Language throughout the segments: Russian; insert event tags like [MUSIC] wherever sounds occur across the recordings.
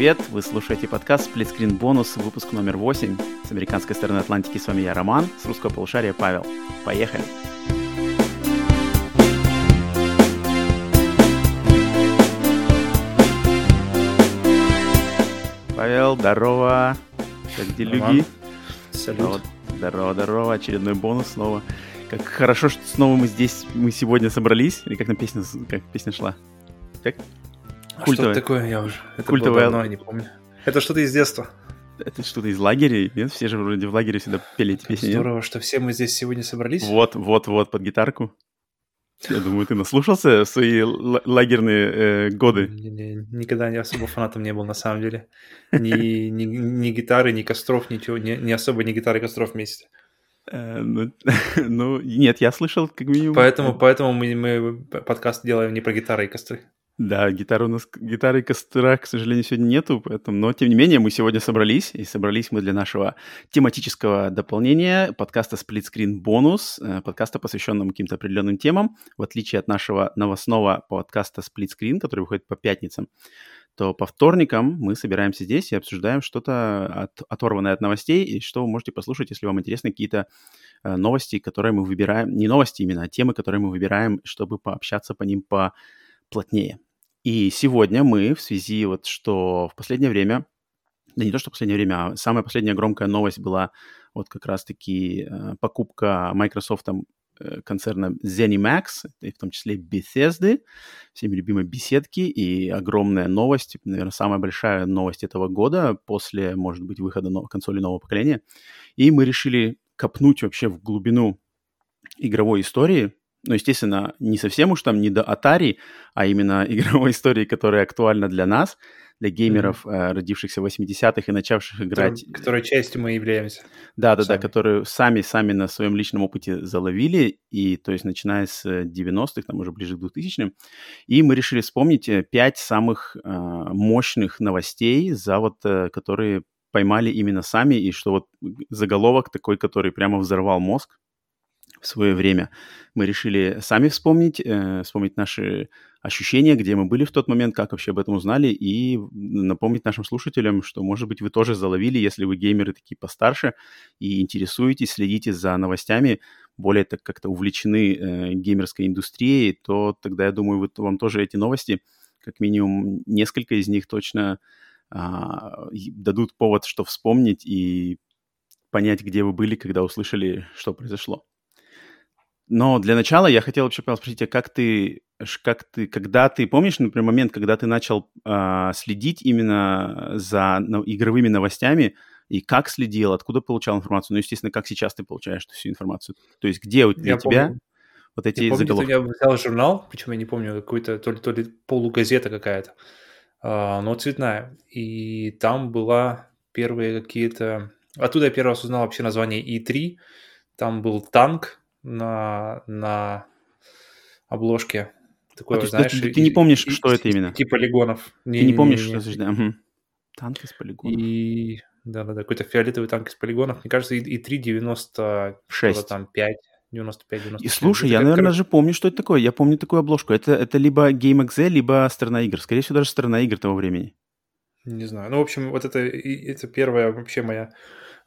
привет! Вы слушаете подкаст «Сплитскрин бонус», выпуск номер 8. С американской стороны Атлантики с вами я, Роман, с русского полушария Павел. Поехали! Павел, здорово! Как делюги? Салют. Здорово, здорово, очередной бонус снова. Как хорошо, что снова мы здесь, мы сегодня собрались. Или как нам песня, как песня шла? Как? А Культовая. что такое? Я уже... Это Культовая... было давно, я не помню. Это что-то из детства. Это что-то из лагеря? Нет? Все же вроде в лагере всегда пели эти песни, Здорово, нет? что все мы здесь сегодня собрались. Вот, вот, вот, под гитарку. Я думаю, ты наслушался в свои лагерные э, годы. Никогда не особо фанатом не был, на самом деле. Ни, [LAUGHS] ни, ни гитары, ни костров, ничего, не, не особо ни гитары, костров вместе. Э, ну, [LAUGHS] ну, нет, я слышал как минимум. Поэтому, поэтому мы, мы подкаст делаем не про гитары и костры. Да, гитары у нас, гитары и костра, к сожалению, сегодня нету, поэтому, но тем не менее мы сегодня собрались, и собрались мы для нашего тематического дополнения подкаста Split Screen Bonus, подкаста, посвященного каким-то определенным темам, в отличие от нашего новостного подкаста Split Screen, который выходит по пятницам то по вторникам мы собираемся здесь и обсуждаем что-то от, оторванное от новостей, и что вы можете послушать, если вам интересны какие-то э, новости, которые мы выбираем, не новости именно, а темы, которые мы выбираем, чтобы пообщаться по ним поплотнее. И сегодня мы в связи вот, что в последнее время, да не то, что в последнее время, а самая последняя громкая новость была вот как раз-таки э, покупка Microsoft э, концерна ZeniMax, и в том числе Bethesda, всеми любимой беседки, и огромная новость, наверное, самая большая новость этого года после, может быть, выхода нов- консоли нового поколения. И мы решили копнуть вообще в глубину игровой истории, ну, естественно, не совсем уж там не до Atari, а именно [LAUGHS] игровой истории, которая актуальна для нас, для геймеров, mm-hmm. родившихся в 80-х и начавших играть. Которой, которой частью мы являемся. Да, да, да, которые сами сами на своем личном опыте заловили, и то есть начиная с 90-х, там уже ближе к 2000-м, и мы решили вспомнить э, пять самых э, мощных новостей, за вот, э, которые поймали именно сами, и что вот заголовок такой, который прямо взорвал мозг, в свое время. Мы решили сами вспомнить, э, вспомнить наши ощущения, где мы были в тот момент, как вообще об этом узнали, и напомнить нашим слушателям, что, может быть, вы тоже заловили, если вы геймеры такие постарше и интересуетесь, следите за новостями, более так как-то увлечены э, геймерской индустрией, то тогда, я думаю, вы, вам тоже эти новости, как минимум несколько из них точно а, дадут повод, что вспомнить и понять, где вы были, когда услышали, что произошло. Но для начала я хотел вообще спросить, а как ты, как ты, когда ты, помнишь, например, момент, когда ты начал э, следить именно за ну, игровыми новостями, и как следил, откуда получал информацию? Ну, естественно, как сейчас ты получаешь всю информацию? То есть где у тебя помню. вот эти я помню, заголовки? Я взял журнал, почему я не помню, какой-то то ли, то ли полугазета какая-то, э, но цветная. И там была первые какие-то... Оттуда я первый раз узнал вообще название И3. Там был танк, на, на обложке. Такое, а, знаешь, ты, ты не помнишь, и, что и, это именно? Типа полигонов. Ты не, не помнишь, не, что это? Угу. Танк из полигонов. И да-да-да, какой-то фиолетовый танк из полигонов. Мне кажется, и, и 3,96. там 5. 95, 95. И слушай, это я, наверное, короче... же помню, что это такое. Я помню такую обложку. Это, это либо GameXZ, либо страна игр. Скорее всего, даже страна игр того времени. Не знаю. Ну, в общем, вот это, это первая вообще моя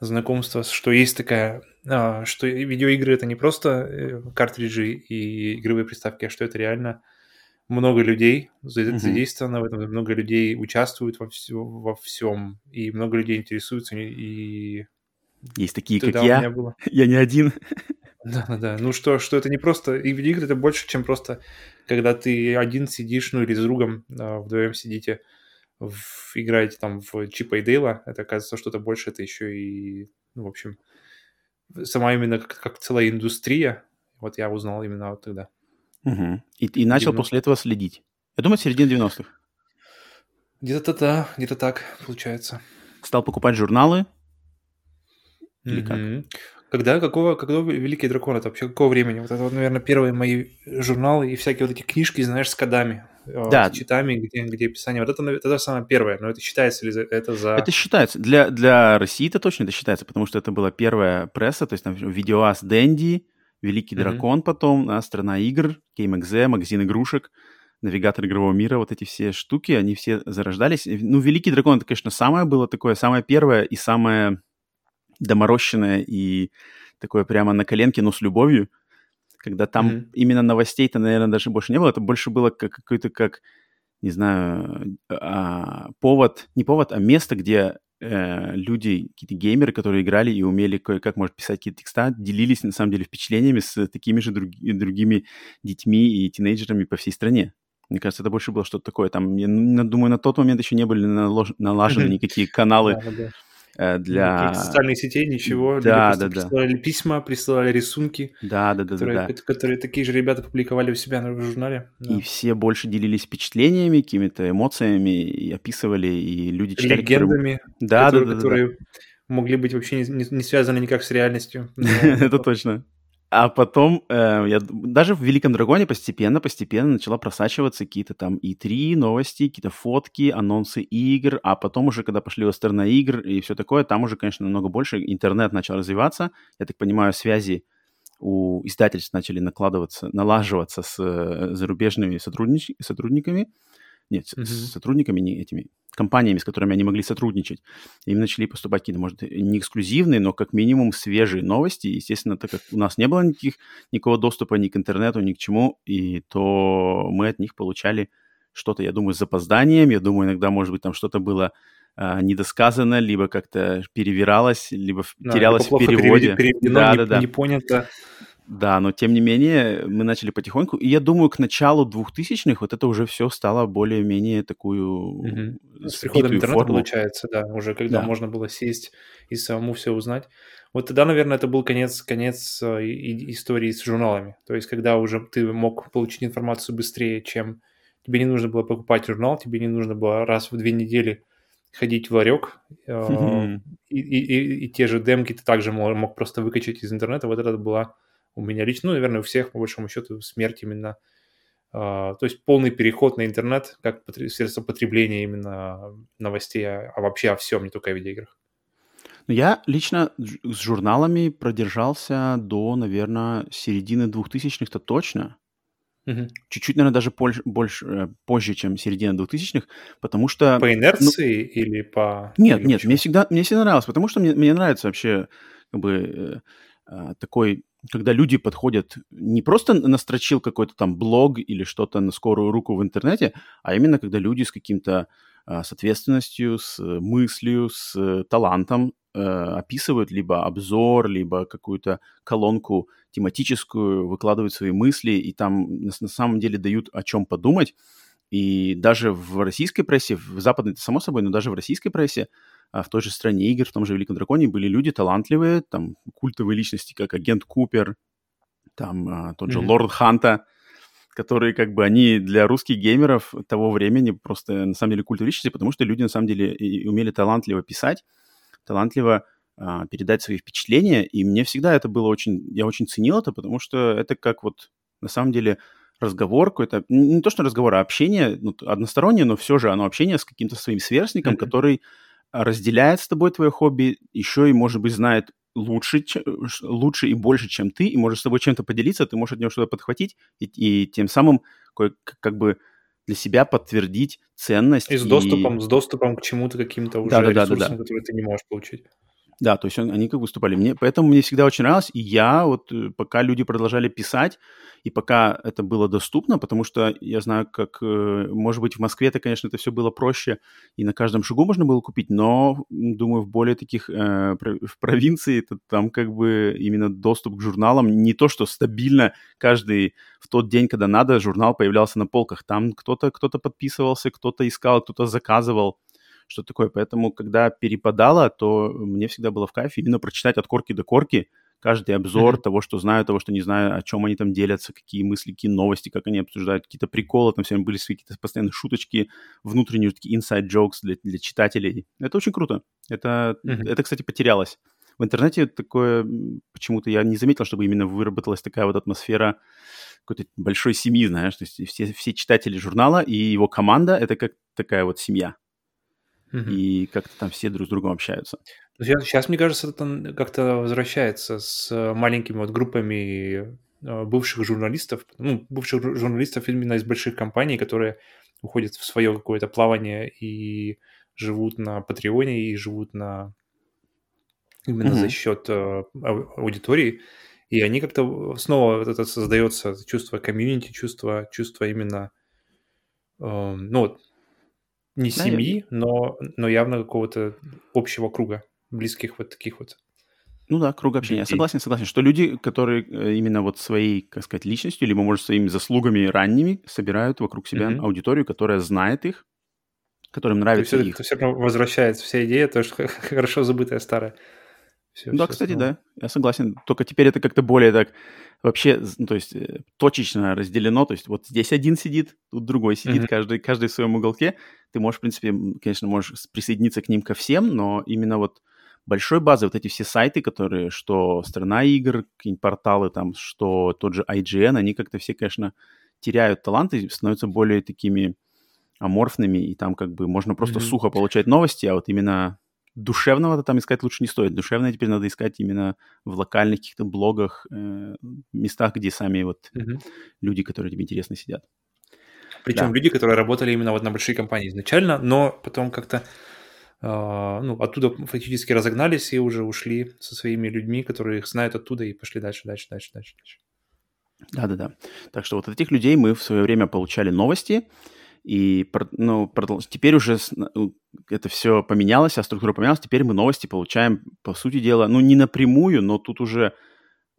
знакомство, что есть такая, а, что видеоигры это не просто э, картриджи и игровые приставки, а что это реально много людей задействовано в этом, много людей участвуют во, все, во всем, и много людей интересуются, и... Есть такие, как я. Было... [LAUGHS] Я не один. Да, да, ну что, что это не просто... И видеоигры это больше, чем просто, когда ты один сидишь, ну или с другом а, вдвоем сидите, в, играете там в Чипа и Дейла, это оказывается что-то больше, это еще и, ну, в общем, сама именно как, как целая индустрия, вот я узнал именно вот тогда. Угу. И, и начал 90 после этого следить. Я думаю, середина 90-х. Где-то да, где-то так получается. Стал покупать журналы? Или как? Когда, какого, когда Великий Дракон, это вообще какого времени? Вот это, вот, наверное, первые мои журналы и всякие вот эти книжки, знаешь, с кодами. Э, да. С читами, где, где описание. Вот это, это самое первое, но это считается ли это за... Это считается. Для, для России это точно это считается, потому что это была первая пресса, то есть там видеоас Дэнди, Великий mm-hmm. Дракон потом, да, Страна игр, GameXZ, магазин игрушек, навигатор игрового мира, вот эти все штуки, они все зарождались. Ну, Великий Дракон, это, конечно, самое было такое, самое первое и самое доморощенное и такое прямо на коленке, но с любовью, когда там mm-hmm. именно новостей-то, наверное, даже больше не было, это больше было как какой-то, как, не знаю, а, повод, не повод, а место, где э, люди, какие-то геймеры, которые играли и умели кое-как, может, писать какие-то текста, делились, на самом деле, впечатлениями с такими же друг, другими детьми и тинейджерами по всей стране. Мне кажется, это больше было что-то такое. Там, я думаю, на тот момент еще не были налож... налажены никакие каналы для... Никаких социальных сетей, ничего. Да, да, да. Присылали письма, присылали рисунки. Да, да, да, которые, да, да. Которые такие же ребята публиковали у себя в журнале. Да. И все больше делились впечатлениями, какими-то эмоциями, и описывали, и люди читали... Легендами, которые... да, которые, да, да, которые да. могли быть вообще не, не, не связаны никак с реальностью. [LAUGHS] Это точно. А потом, э, я, даже в Великом Драгоне постепенно-постепенно начала просачиваться какие-то там и три новости, какие-то фотки, анонсы игр, а потом уже, когда пошли вестерны игр и все такое, там уже, конечно, намного больше интернет начал развиваться. Я так понимаю, связи у издательств начали накладываться, налаживаться с э, зарубежными сотрудниками. Нет, mm-hmm. с сотрудниками, не этими, компаниями, с которыми они могли сотрудничать. Им начали поступать какие-то, может, не эксклюзивные, но как минимум свежие новости. Естественно, так как у нас не было никаких, никакого доступа ни к интернету, ни к чему, и то мы от них получали что-то, я думаю, с запозданием. Я думаю, иногда, может быть, там что-то было а, недосказано, либо как-то перевиралось, либо да, терялось в переводе. Переведено, да, не, да, да. не понято. Да, но тем не менее мы начали потихоньку, и я думаю, к началу 2000-х вот это уже все стало более-менее такую угу. С приходом интернета форму. получается, да, уже когда да. можно было сесть и самому все узнать. Вот тогда, наверное, это был конец, конец э, истории с журналами. То есть, когда уже ты мог получить информацию быстрее, чем тебе не нужно было покупать журнал, тебе не нужно было раз в две недели ходить в ларек, э, и, и, и, и те же демки ты также мог, мог просто выкачать из интернета. Вот это была у меня лично, ну, наверное, у всех, по большому счету, смерть именно, э, то есть полный переход на интернет как средство потребления именно новостей, а, а вообще о всем, не только о видеоиграх. Ну, я лично с журналами продержался до, наверное, середины 2000-х-то точно. Угу. Чуть-чуть, наверное, даже больше, больше, э, позже, чем середина 2000-х, потому что... По инерции ну, или по... Нет, или нет, мне всегда, мне всегда нравилось, потому что мне, мне нравится вообще как бы э, э, такой когда люди подходят не просто настрочил какой-то там блог или что-то на скорую руку в интернете, а именно когда люди с каким-то а, с ответственностью, с мыслью, с талантом э, описывают либо обзор, либо какую-то колонку тематическую, выкладывают свои мысли, и там на, на самом деле дают о чем подумать. И даже в российской прессе, в западной, само собой, но даже в российской прессе в той же стране игр, в том же Великом Драконе были люди талантливые, там культовые личности, как агент Купер, там а, тот же mm-hmm. Лорд Ханта, которые как бы они для русских геймеров того времени просто на самом деле культовые личности, потому что люди на самом деле и умели талантливо писать, талантливо а, передать свои впечатления, и мне всегда это было очень, я очень ценил это, потому что это как вот на самом деле разговор какой-то, не то что разговор, а общение, ну, одностороннее, но все же оно общение с каким-то своим сверстником, mm-hmm. который разделяет с тобой твое хобби, еще и, может быть, знает лучше, лучше и больше, чем ты, и может с тобой чем-то поделиться, ты можешь от него что-то подхватить, и, и тем самым как бы для себя подтвердить ценность. И с доступом, и... с доступом к чему-то каким-то уже да, да, ресурсам, да, да, да. которые ты не можешь получить. Да, то есть он, они как выступали. Мне, поэтому мне всегда очень нравилось. И я вот, э, пока люди продолжали писать, и пока это было доступно, потому что я знаю, как, э, может быть, в Москве это, конечно, это все было проще, и на каждом шагу можно было купить, но, думаю, в более таких, э, в провинции, это, там как бы именно доступ к журналам не то, что стабильно каждый в тот день, когда надо, журнал появлялся на полках. Там кто-то кто подписывался, кто-то искал, кто-то заказывал что такое. Поэтому, когда перепадало, то мне всегда было в кайфе именно прочитать от корки до корки каждый обзор mm-hmm. того, что знаю, того, что не знаю, о чем они там делятся, какие мысли, какие новости, как они обсуждают, какие-то приколы, там все были свои какие-то постоянные шуточки, внутренние такие inside jokes для, для читателей. Это очень круто. Это, mm-hmm. это, кстати, потерялось. В интернете такое почему-то я не заметил, чтобы именно выработалась такая вот атмосфера какой-то большой семьи, знаешь, то есть все, все читатели журнала и его команда — это как такая вот семья угу. и как-то там все друг с другом общаются. Сейчас, сейчас мне кажется, это как-то возвращается с маленькими вот группами э, бывших журналистов, ну, бывших журналистов именно из больших компаний, которые уходят в свое какое-то плавание и живут на Патреоне и живут на именно mm-hmm. за счет э, аудитории. И они как-то снова вот это создается чувство комьюнити, чувство, чувство именно, э, ну вот, не да, семьи, но, но явно какого-то общего круга, близких вот таких вот. Ну да, круг общения. Я согласен, согласен, что люди, которые э, именно вот своей, как сказать, личностью, либо, может, своими заслугами ранними собирают вокруг себя mm-hmm. аудиторию, которая знает их, которым нравится То их. Это все равно возвращается, вся идея, то, что [LAUGHS] хорошо забытая старая. Все, да, все кстати, снова. да, я согласен. Только теперь это как-то более так вообще, ну, то есть э, точечно разделено. То есть вот здесь один сидит, тут другой сидит, mm-hmm. каждый, каждый в своем уголке. Ты можешь, в принципе, конечно, можешь присоединиться к ним ко всем, но именно вот большой базы вот эти все сайты, которые, что страна игр, какие-нибудь порталы там, что тот же IGN, они как-то все, конечно, теряют таланты, становятся более такими аморфными, и там как бы можно просто mm-hmm. сухо получать новости, а вот именно душевного-то там искать лучше не стоит. Душевное теперь надо искать именно в локальных каких-то блогах, э, местах, где сами вот mm-hmm. люди, которые тебе интересны, сидят. Причем да. люди, которые работали именно вот на большие компании изначально, но потом как-то э, ну, оттуда фактически разогнались и уже ушли со своими людьми, которые их знают оттуда и пошли дальше, дальше, дальше, дальше. дальше. Да-да-да. Так что вот от этих людей мы в свое время получали новости, и ну, теперь уже это все поменялось, а структура поменялась. Теперь мы новости получаем, по сути дела, ну, не напрямую, но тут уже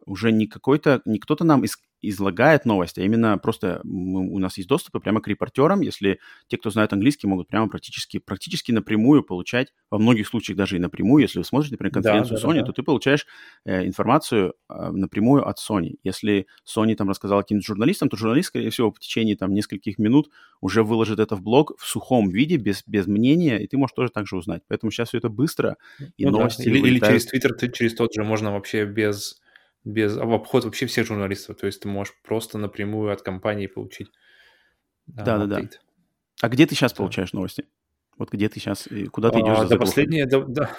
уже не какой-то, не кто-то нам из, излагает новость, а именно просто мы, у нас есть доступ прямо к репортерам, если те, кто знает английский, могут прямо практически, практически напрямую получать, во многих случаях даже и напрямую, если вы смотрите, например, конференцию да, да, Sony, да, то ты получаешь э, информацию э, напрямую от Sony. Если Sony там рассказал каким-то журналистам, то журналист, скорее всего, в течение там нескольких минут уже выложит это в блог в сухом виде, без, без мнения, и ты можешь тоже так же узнать. Поэтому сейчас все это быстро, и ну, новости... Да. Или, или через Twitter, через тот же можно вообще без без в обход вообще всех журналистов. То есть ты можешь просто напрямую от компании получить. Да-да-да. А где ты сейчас да. получаешь новости? Вот где ты сейчас, куда ты идешь? А, до последние, до, до,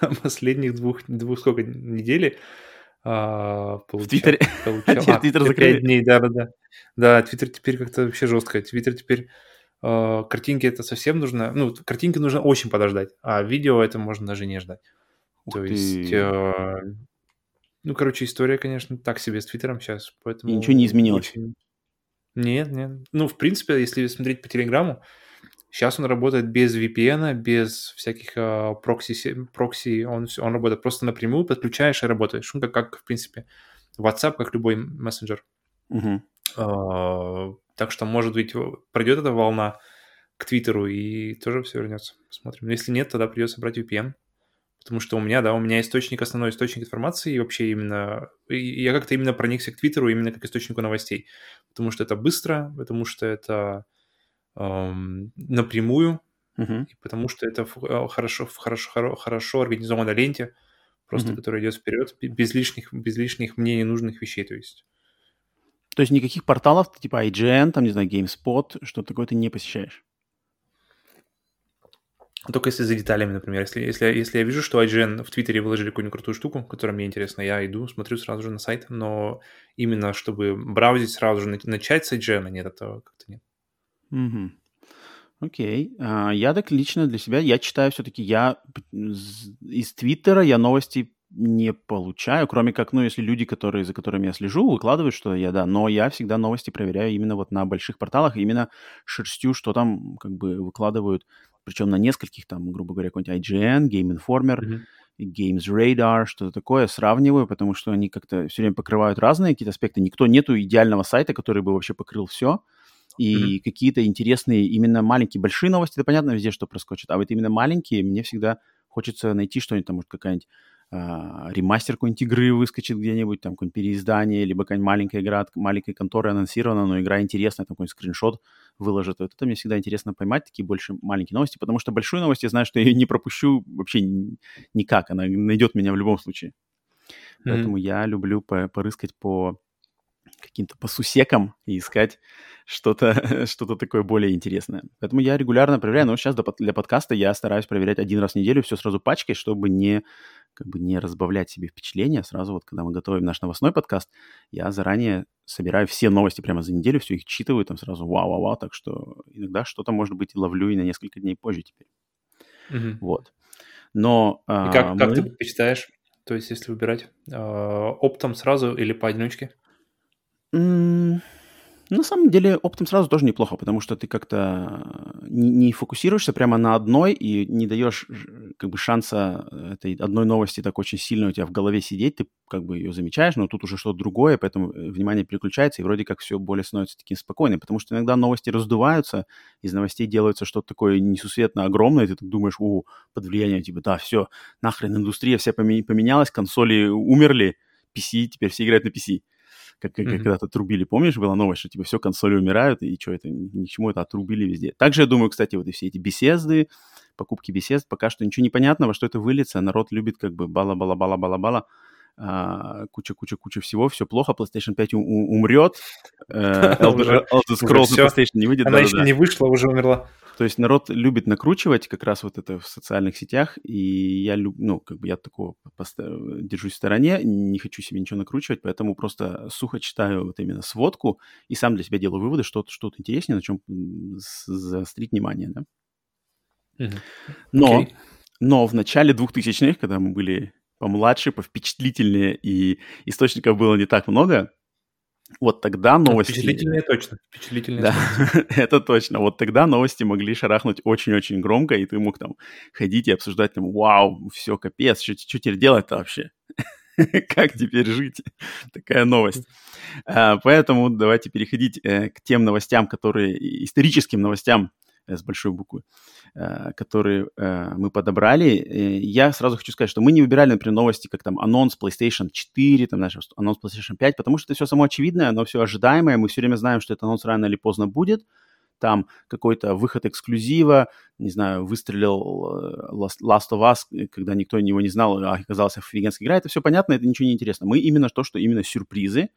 до последних двух, двух сколько недели а, получал, в Твиттере? Получал, [LAUGHS] а, Твиттер закрыли. дней, да-да-да. Да, Твиттер теперь как-то вообще жестко. Твиттер теперь э, картинки это совсем нужно, ну, картинки нужно очень подождать, а видео это можно даже не ждать. Ух То ты. есть э, ну, короче, история, конечно, так себе с Твиттером сейчас, поэтому... И ничего не изменилось? Очень... Нет, нет. Ну, в принципе, если смотреть по Телеграму, сейчас он работает без VPN, без всяких uh, прокси, прокси он, он работает просто напрямую, подключаешь и работаешь. Ну, как, как в принципе, WhatsApp, как любой мессенджер. Uh-huh. Uh, так что, может быть, пройдет эта волна к Твиттеру и тоже все вернется. Посмотрим. Но если нет, тогда придется брать VPN потому что у меня, да, у меня источник, основной источник информации, и вообще именно, и я как-то именно проникся к Твиттеру именно как источнику новостей, потому что это быстро, потому что это эм, напрямую, uh-huh. и потому что это в, э, хорошо, в хорошо, хорошо организованной ленте, просто uh-huh. которая идет вперед, без лишних, без лишних мне ненужных вещей, то есть. То есть никаких порталов типа IGN, там, не знаю, GameSpot, что такое ты не посещаешь? Только если за деталями, например. Если, если, если я вижу, что IGN в Твиттере выложили какую-нибудь крутую штуку, которая мне интересна, я иду, смотрю сразу же на сайт, но именно чтобы браузить сразу же начать с IGN, нет, этого как-то нет. Угу. Окей. А, я так лично для себя, я читаю все-таки, я из Твиттера я новости не получаю, кроме как, ну, если люди, которые, за которыми я слежу, выкладывают что я, да, но я всегда новости проверяю именно вот на больших порталах, именно шерстью, что там как бы выкладывают причем на нескольких, там, грубо говоря, какой-нибудь IGN, Game Informer, mm-hmm. Games Radar, что-то такое, сравниваю, потому что они как-то все время покрывают разные какие-то аспекты. Никто, нету идеального сайта, который бы вообще покрыл все. И mm-hmm. какие-то интересные, именно маленькие, большие новости, это понятно везде, что проскочит. А вот именно маленькие, мне всегда хочется найти что-нибудь, там, может, какая-нибудь а, ремастер какой-нибудь игры выскочит где-нибудь, там какое-нибудь переиздание, либо какая-нибудь маленькая игра от маленькой конторы анонсирована, но игра интересная, там какой-нибудь скриншот выложит. Вот это мне всегда интересно поймать, такие больше маленькие новости, потому что большую новость я знаю, что я ее не пропущу вообще никак, она найдет меня в любом случае. Mm-hmm. Поэтому я люблю по порыскать по каким-то по сусекам и искать что-то [LAUGHS] что такое более интересное. Поэтому я регулярно проверяю, но сейчас для подкаста я стараюсь проверять один раз в неделю все сразу пачкой, чтобы не как бы не разбавлять себе впечатления, сразу вот, когда мы готовим наш новостной подкаст, я заранее собираю все новости прямо за неделю, все их читаю, там сразу вау-вау-вау, так что иногда что-то, может быть, ловлю и на несколько дней позже теперь. Мгм. Вот. Но И а, как, как ты мы- предпочитаешь? То есть, если выбирать э, оптом сразу или поодиночке? М, На самом деле оптом сразу тоже неплохо, потому что ты как-то не, не фокусируешься прямо на одной и не даешь как бы шанса этой одной новости так очень сильно у тебя в голове сидеть, ты как бы ее замечаешь, но тут уже что-то другое, поэтому э, внимание переключается, и вроде как все более становится таким спокойным, потому что иногда новости раздуваются, из новостей делается что-то такое несусветно огромное, и ты так думаешь, о, под влиянием, типа, да, все, нахрен индустрия вся поме- поменялась, консоли умерли, PC, теперь все играют на PC как, как Мгм. когда-то трубили, помнишь, была новость, что типа все, консоли умирают, и что это, ни к чему это отрубили везде. Также я думаю, кстати, вот и все эти беседы, покупки беседд, пока что ничего не понятно, во что это выльется, народ любит как бы бала-бала-бала-бала-бала, а, куча-куча-куча всего, все плохо, PlayStation 5 у- у- умрет, э, [LAUGHS] Elder Scrolls на. PlayStation не выйдет, Она еще не вышла, уже умерла. То есть народ любит накручивать как раз вот это в социальных сетях, и я люб, ну, как бы я такого держусь в стороне, не хочу себе ничего накручивать, поэтому просто сухо читаю вот именно сводку и сам для себя делаю выводы, что что интереснее, на чем заострить внимание, да. Мгм. Но, Окей. но в начале 2000-х, когда мы были помладше, повпечатлительнее, и источников было не так много, вот тогда новости... Впечатлительные точно. Впечатлительные Да, [LAUGHS] это точно. Вот тогда новости могли шарахнуть очень-очень громко, и ты мог там ходить и обсуждать там, вау, все, капец, что теперь делать-то вообще? [LAUGHS] Как теперь жить? [LAUGHS] Такая новость. А, Поэтому давайте переходить э, к тем новостям, которые, историческим новостям с большой буквы, э, которые э, мы подобрали. Э, Я сразу хочу сказать, что мы не выбирали, например, новости, как там анонс PlayStation 4, там, знаешь, анонс PlayStation 5, потому что это все само очевидное, оно все ожидаемое, мы все время знаем, что этот анонс рано или поздно будет, там какой-то выход эксклюзива, не знаю, выстрелил э, Last of Us, э, когда никто его не знал, а оказалась офигенская игра, это все понятно, это ничего не интересно. Мы именно то, что именно сюрпризы,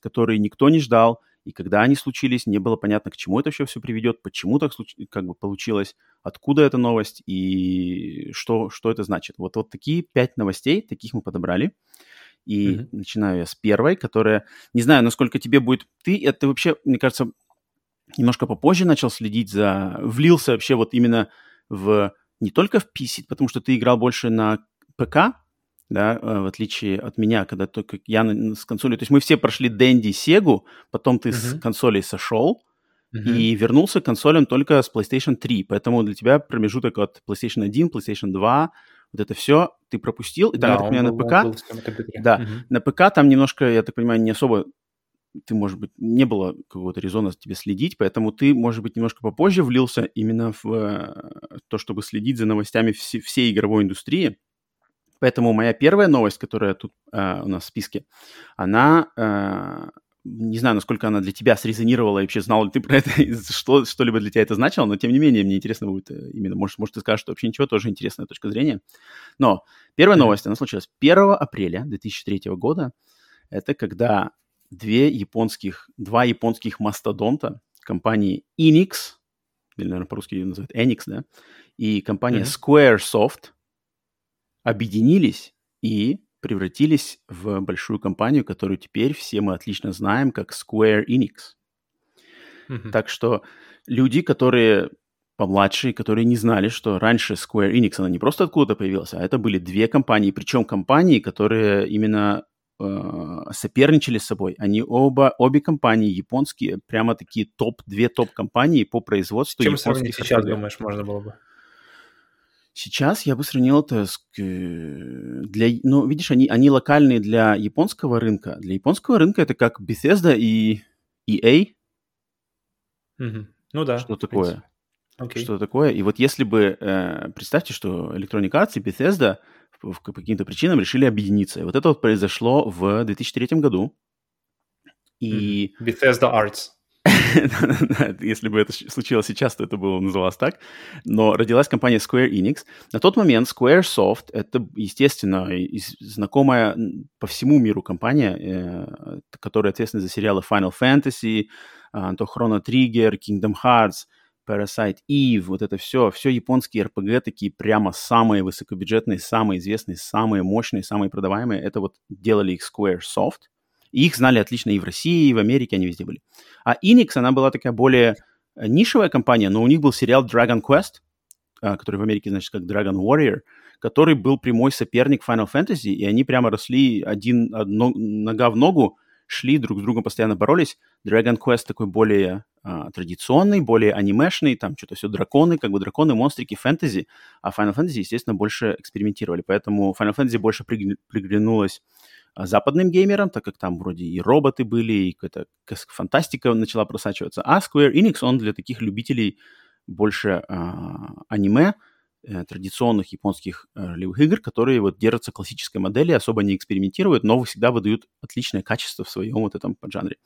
которые никто не ждал, и когда они случились, не было понятно, к чему это еще все приведет, почему так случ- как бы получилось, откуда эта новость и что, что это значит. Вот, вот такие пять новостей, таких мы подобрали. И Мгм. начинаю я с первой, которая, не знаю, насколько тебе будет... Ты, это вообще, мне кажется, немножко попозже начал следить за... Влился вообще вот именно в... Не только в PC, потому что ты играл больше на ПК, да, э, в отличие от меня, когда только я с консоли... То есть мы все прошли Дэнди, Сегу, потом ты с Мгм. консолей сошел, Мгм. и вернулся к консолям только с PlayStation 3. Поэтому для тебя промежуток от PlayStation 1, PlayStation 2, вот это все ты пропустил. И там, я Да, так он понимаю, был- на ПК... с. Да. Мгм. На ПК там немножко, я так понимаю, не особо ты, может быть, не было какого-то резона тебе следить, поэтому ты, может быть, немножко попозже влился именно в э, то, чтобы следить за новостями все- всей игровой индустрии. Поэтому моя первая новость, которая тут э, у нас в списке, она, э, не знаю, насколько она для тебя срезонировала, и вообще знал ли ты про это, [LAUGHS] что, что-либо для тебя это значило, но тем не менее мне интересно будет э, именно, может, может ты скажешь, что вообще ничего, тоже интересная точка зрения. Но первая новость, она случилась 1 апреля 2003 года. Это когда две японских, два японских мастодонта компании Enix, или, наверное, по-русски ее называют Enix, да, и компания Мгм. Squaresoft объединились и превратились в большую компанию, которую теперь все мы отлично знаем как Square Enix. Мгм. Так что люди, которые помладше, которые не знали, что раньше Square Enix, она не просто откуда-то появилась, а это были две компании, причем компании, которые именно э, соперничали с собой. Они оба, обе компании японские, прямо такие топ, две топ-компании по производству чем сравнить сейчас, думаешь, можно было бы? Сейчас я бы сравнил это с... Для, ну, видишь, они, они локальные для японского рынка. Для японского рынка это как Bethesda и EA, Мгм. Ну да. что такое. Окей. что такое. И вот если бы, э, представьте, что Electronic Arts и Bethesda по каким-то причинам решили объединиться. И вот это вот произошло в 2003 году. И Мгм. Bethesda Arts. [LAUGHS] если бы это случилось сейчас, то это было называлось так. Но родилась компания Square Enix. На тот момент Squaresoft — это, естественно, знакомая по всему миру компания, э, которая ответственна за сериалы Final Fantasy, а, то Chrono Trigger, Kingdom Hearts, Parasite Eve, вот это все, все японские RPG такие прямо самые высокобюджетные, самые известные, самые мощные, самые продаваемые. Это вот делали их Squaresoft. Их знали отлично и в России, и в Америке, они везде были. А Enix, она была такая более нишевая компания, но у них был сериал Dragon Quest, а, который в Америке значит как Dragon Warrior, который был прямой соперник Final Fantasy, и они прямо росли один, одно, нога в ногу, шли друг с другом, постоянно боролись. Dragon Quest такой более а, традиционный, более анимешный, там что-то все драконы, как бы драконы, монстрики, фэнтези, а Final Fantasy, естественно, больше экспериментировали, поэтому Final Fantasy больше приглянулась а, западным геймерам, так как там вроде и роботы были, и какая-то фантастика начала просачиваться, а Square Enix, он для таких любителей больше а, аниме, э, традиционных японских э, ролевых игр, которые вот держатся классической модели, особо не экспериментируют, но всегда выдают отличное качество в своем вот этом поджанре.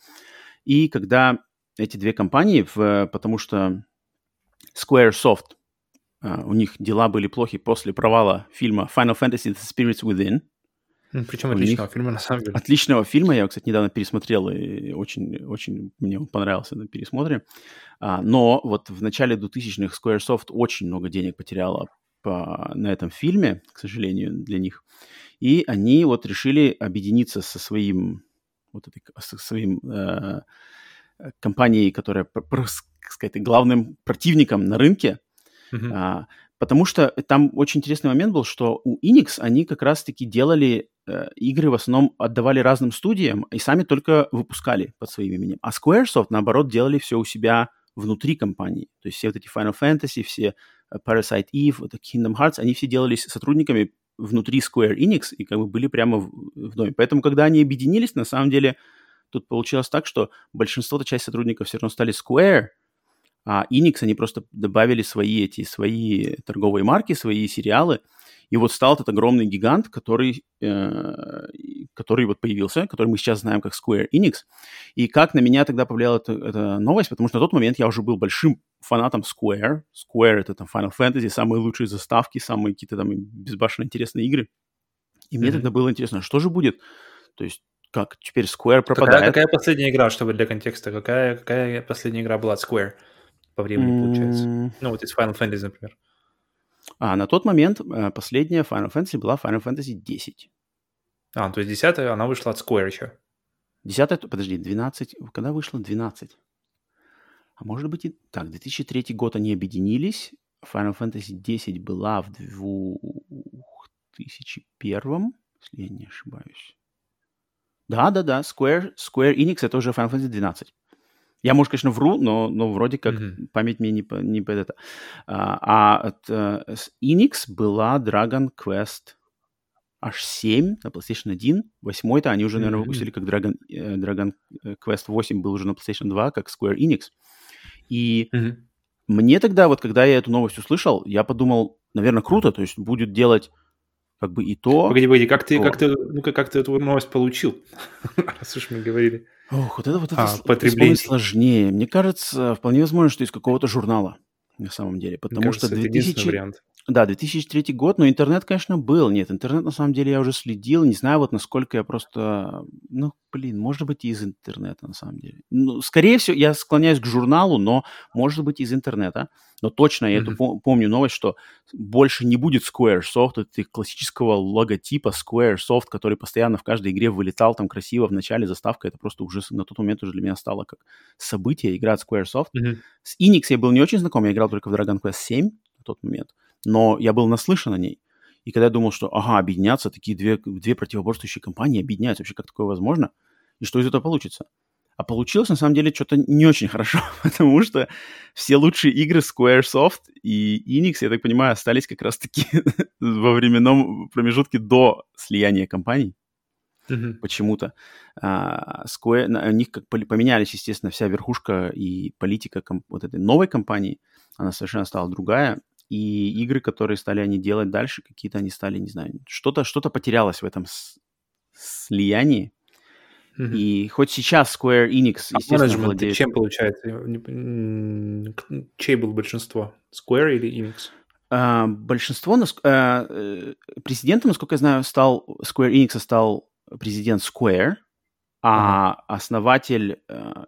И когда эти две компании, в, потому что Squaresoft, uh, у них дела были плохи после провала фильма Final Fantasy The Spirits Within. Причем отличного фильма, на самом деле. Отличного фильма, я его, кстати, недавно пересмотрел, и очень, очень мне он понравился на пересмотре. Uh, но вот в начале 2000-х Squaresoft очень много денег потеряла по, на этом фильме, к сожалению, для них. И они вот решили объединиться со своим, вот этой, со своим uh, компанией, которая, так сказать, главным противником на рынке, uh-huh. а, потому что там очень интересный момент был, что у Enix они как раз-таки делали э, игры в основном отдавали разным студиям и сами только выпускали под своим именем. А Squaresoft, наоборот, делали все у себя внутри компании. То есть все вот эти Final Fantasy, все э, Parasite Eve, Kingdom Hearts, они все делались сотрудниками внутри Square Enix и как бы были прямо в, в доме. Поэтому, когда они объединились, на самом деле Тут получилось так, что большинство-то часть сотрудников все равно стали Square, а Enix, они просто добавили свои эти, свои торговые марки, свои сериалы, и вот стал этот огромный гигант, который, э, который вот появился, который мы сейчас знаем как Square Enix. И как на меня тогда повлияла эта, эта новость, потому что на тот момент я уже был большим фанатом Square. Square — это там Final Fantasy, самые лучшие заставки, самые какие-то там безбашенно интересные игры. И мне mm-hmm. тогда было интересно, что же будет? То есть как теперь Square пропадает. Какая, какая последняя игра, чтобы для контекста, какая, какая последняя игра была от Square по времени, mm-hmm. получается? Ну, вот из Final Fantasy, например. А, на тот момент э, последняя Final Fantasy была Final Fantasy 10. А, то есть 10 она вышла от Square еще. 10 подожди, 12, когда вышла 12? А может быть и... Так, 2003 год они объединились, Final Fantasy 10 была в 2001, если я не ошибаюсь. Да, да, да, Square, Square Enix это уже Final Fantasy 12. Я, может, конечно, вру, но, но вроде как mm-hmm. память мне не, не под это. А, а от uh, Enix была Dragon Quest аж 7 на PlayStation 1. Восьмой-то они уже, наверное, выпустили как Dragon, uh, Dragon Quest 8 был уже на PlayStation 2, как Square Enix. И mm-hmm. мне тогда, вот когда я эту новость услышал, я подумал, наверное, круто, то есть будет делать как бы и то... Погоди, погоди, как ты, как ты, ну как ты эту новость получил? [LAUGHS] Раз уж мы говорили. Ох, вот это вот это, а, это сложнее. Мне кажется, вполне возможно, что из какого-то журнала на самом деле, потому кажется, что 2000... вариант. Да, 2003 год, но интернет, конечно, был. Нет, интернет, на самом деле, я уже следил. Не знаю, вот насколько я просто... Ну, блин, может быть, и из интернета, на самом деле. Ну, скорее всего, я склоняюсь к журналу, но, может быть, из интернета. Но точно я mm-hmm. эту помню новость, что больше не будет Squaresoft, это классического логотипа Squaresoft, который постоянно в каждой игре вылетал там красиво в начале заставка. Это просто уже на тот момент уже для меня стало как событие, игра от Squaresoft. Mm-hmm. С Enix я был не очень знаком, я играл только в Dragon Quest 7 на тот момент но я был наслышан о ней. И когда я думал, что, ага, объединятся, такие две, две противоборствующие компании объединяются, вообще как такое возможно? И что из этого получится? А получилось, на самом деле, что-то не очень хорошо, [LAUGHS] потому что все лучшие игры Squaresoft и Enix, я так понимаю, остались как раз-таки [LAUGHS] во временном промежутке до слияния компаний. Mm-hmm. Почему-то. А, Square, у них как поменялись, естественно, вся верхушка и политика вот этой новой компании, она совершенно стала другая и игры, которые стали они делать дальше, какие-то они стали, не знаю, что-то что потерялось в этом слиянии. Mm-hmm. И хоть сейчас Square Enix, а естественно, владеет... чем получается? Чей был большинство? Square или Enix? Uh, большинство, uh, президентом, насколько я знаю, стал Square Enix стал президент Square, а uh-huh. основатель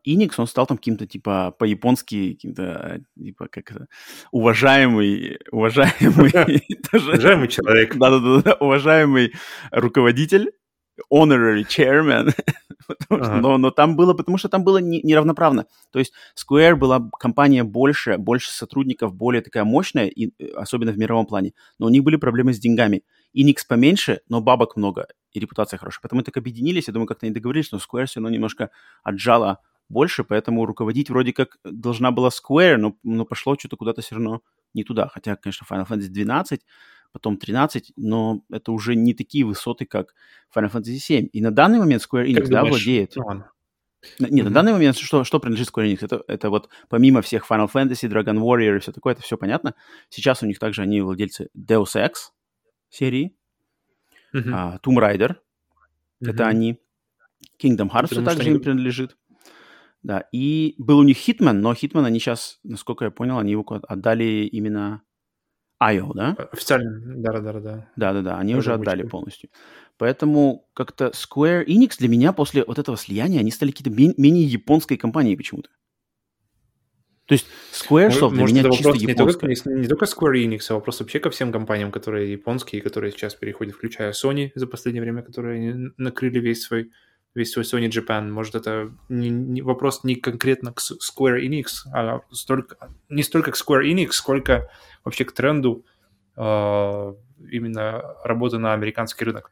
Enix, он стал там каким-то, типа, по-японски, каким-то, типа, как это, уважаемый, [LAUGHS] уважаемый... [LAUGHS] Уважаемый человек. Да-да-да, уважаемый руководитель, honorary chairman, [LAUGHS] ага. но, но там было, потому что там было не, неравноправно. То есть Square была компания больше, больше сотрудников, более такая мощная, и, особенно в мировом плане, но у них были проблемы с деньгами. Enix поменьше, но бабок много, и репутация хорошая. Поэтому так объединились, я думаю, как-то они договорились, но Square все равно немножко отжала больше, поэтому руководить вроде как должна была Square, но, но пошло что-то куда-то все равно не туда. Хотя, конечно, Final Fantasy 12 потом 13, но это уже не такие высоты, как Final Fantasy 7. И на данный момент Square Enix, как да, думаешь, владеет. Ну, нет, mm-hmm. на данный момент что, что принадлежит Square Enix? Это, это вот помимо всех Final Fantasy, Dragon Warrior и все такое, это все понятно. Сейчас у них также они владельцы Deus Ex серии, mm-hmm. uh, Tomb Raider, mm-hmm. это они, Kingdom Hearts Потому также им принадлежит. Да, и был у них Hitman, но Hitman они сейчас, насколько я понял, они его отдали именно IO, да? Официально, да-да-да. Да-да-да, они уже отдали полностью. Поэтому как-то Square Enix для меня после вот этого слияния, они стали какие-то менее японской компанией почему-то. То есть Squaresoft для меня чисто не только, не, не только Square Enix, а вопрос вообще ко всем компаниям, которые японские, которые сейчас переходят, включая Sony за последнее время, которые накрыли весь свой весь свой Sony Japan. Может, это не, не, вопрос не конкретно к Square Enix, а столько, не столько к Square Enix, сколько вообще к тренду э, именно работы на американский рынок.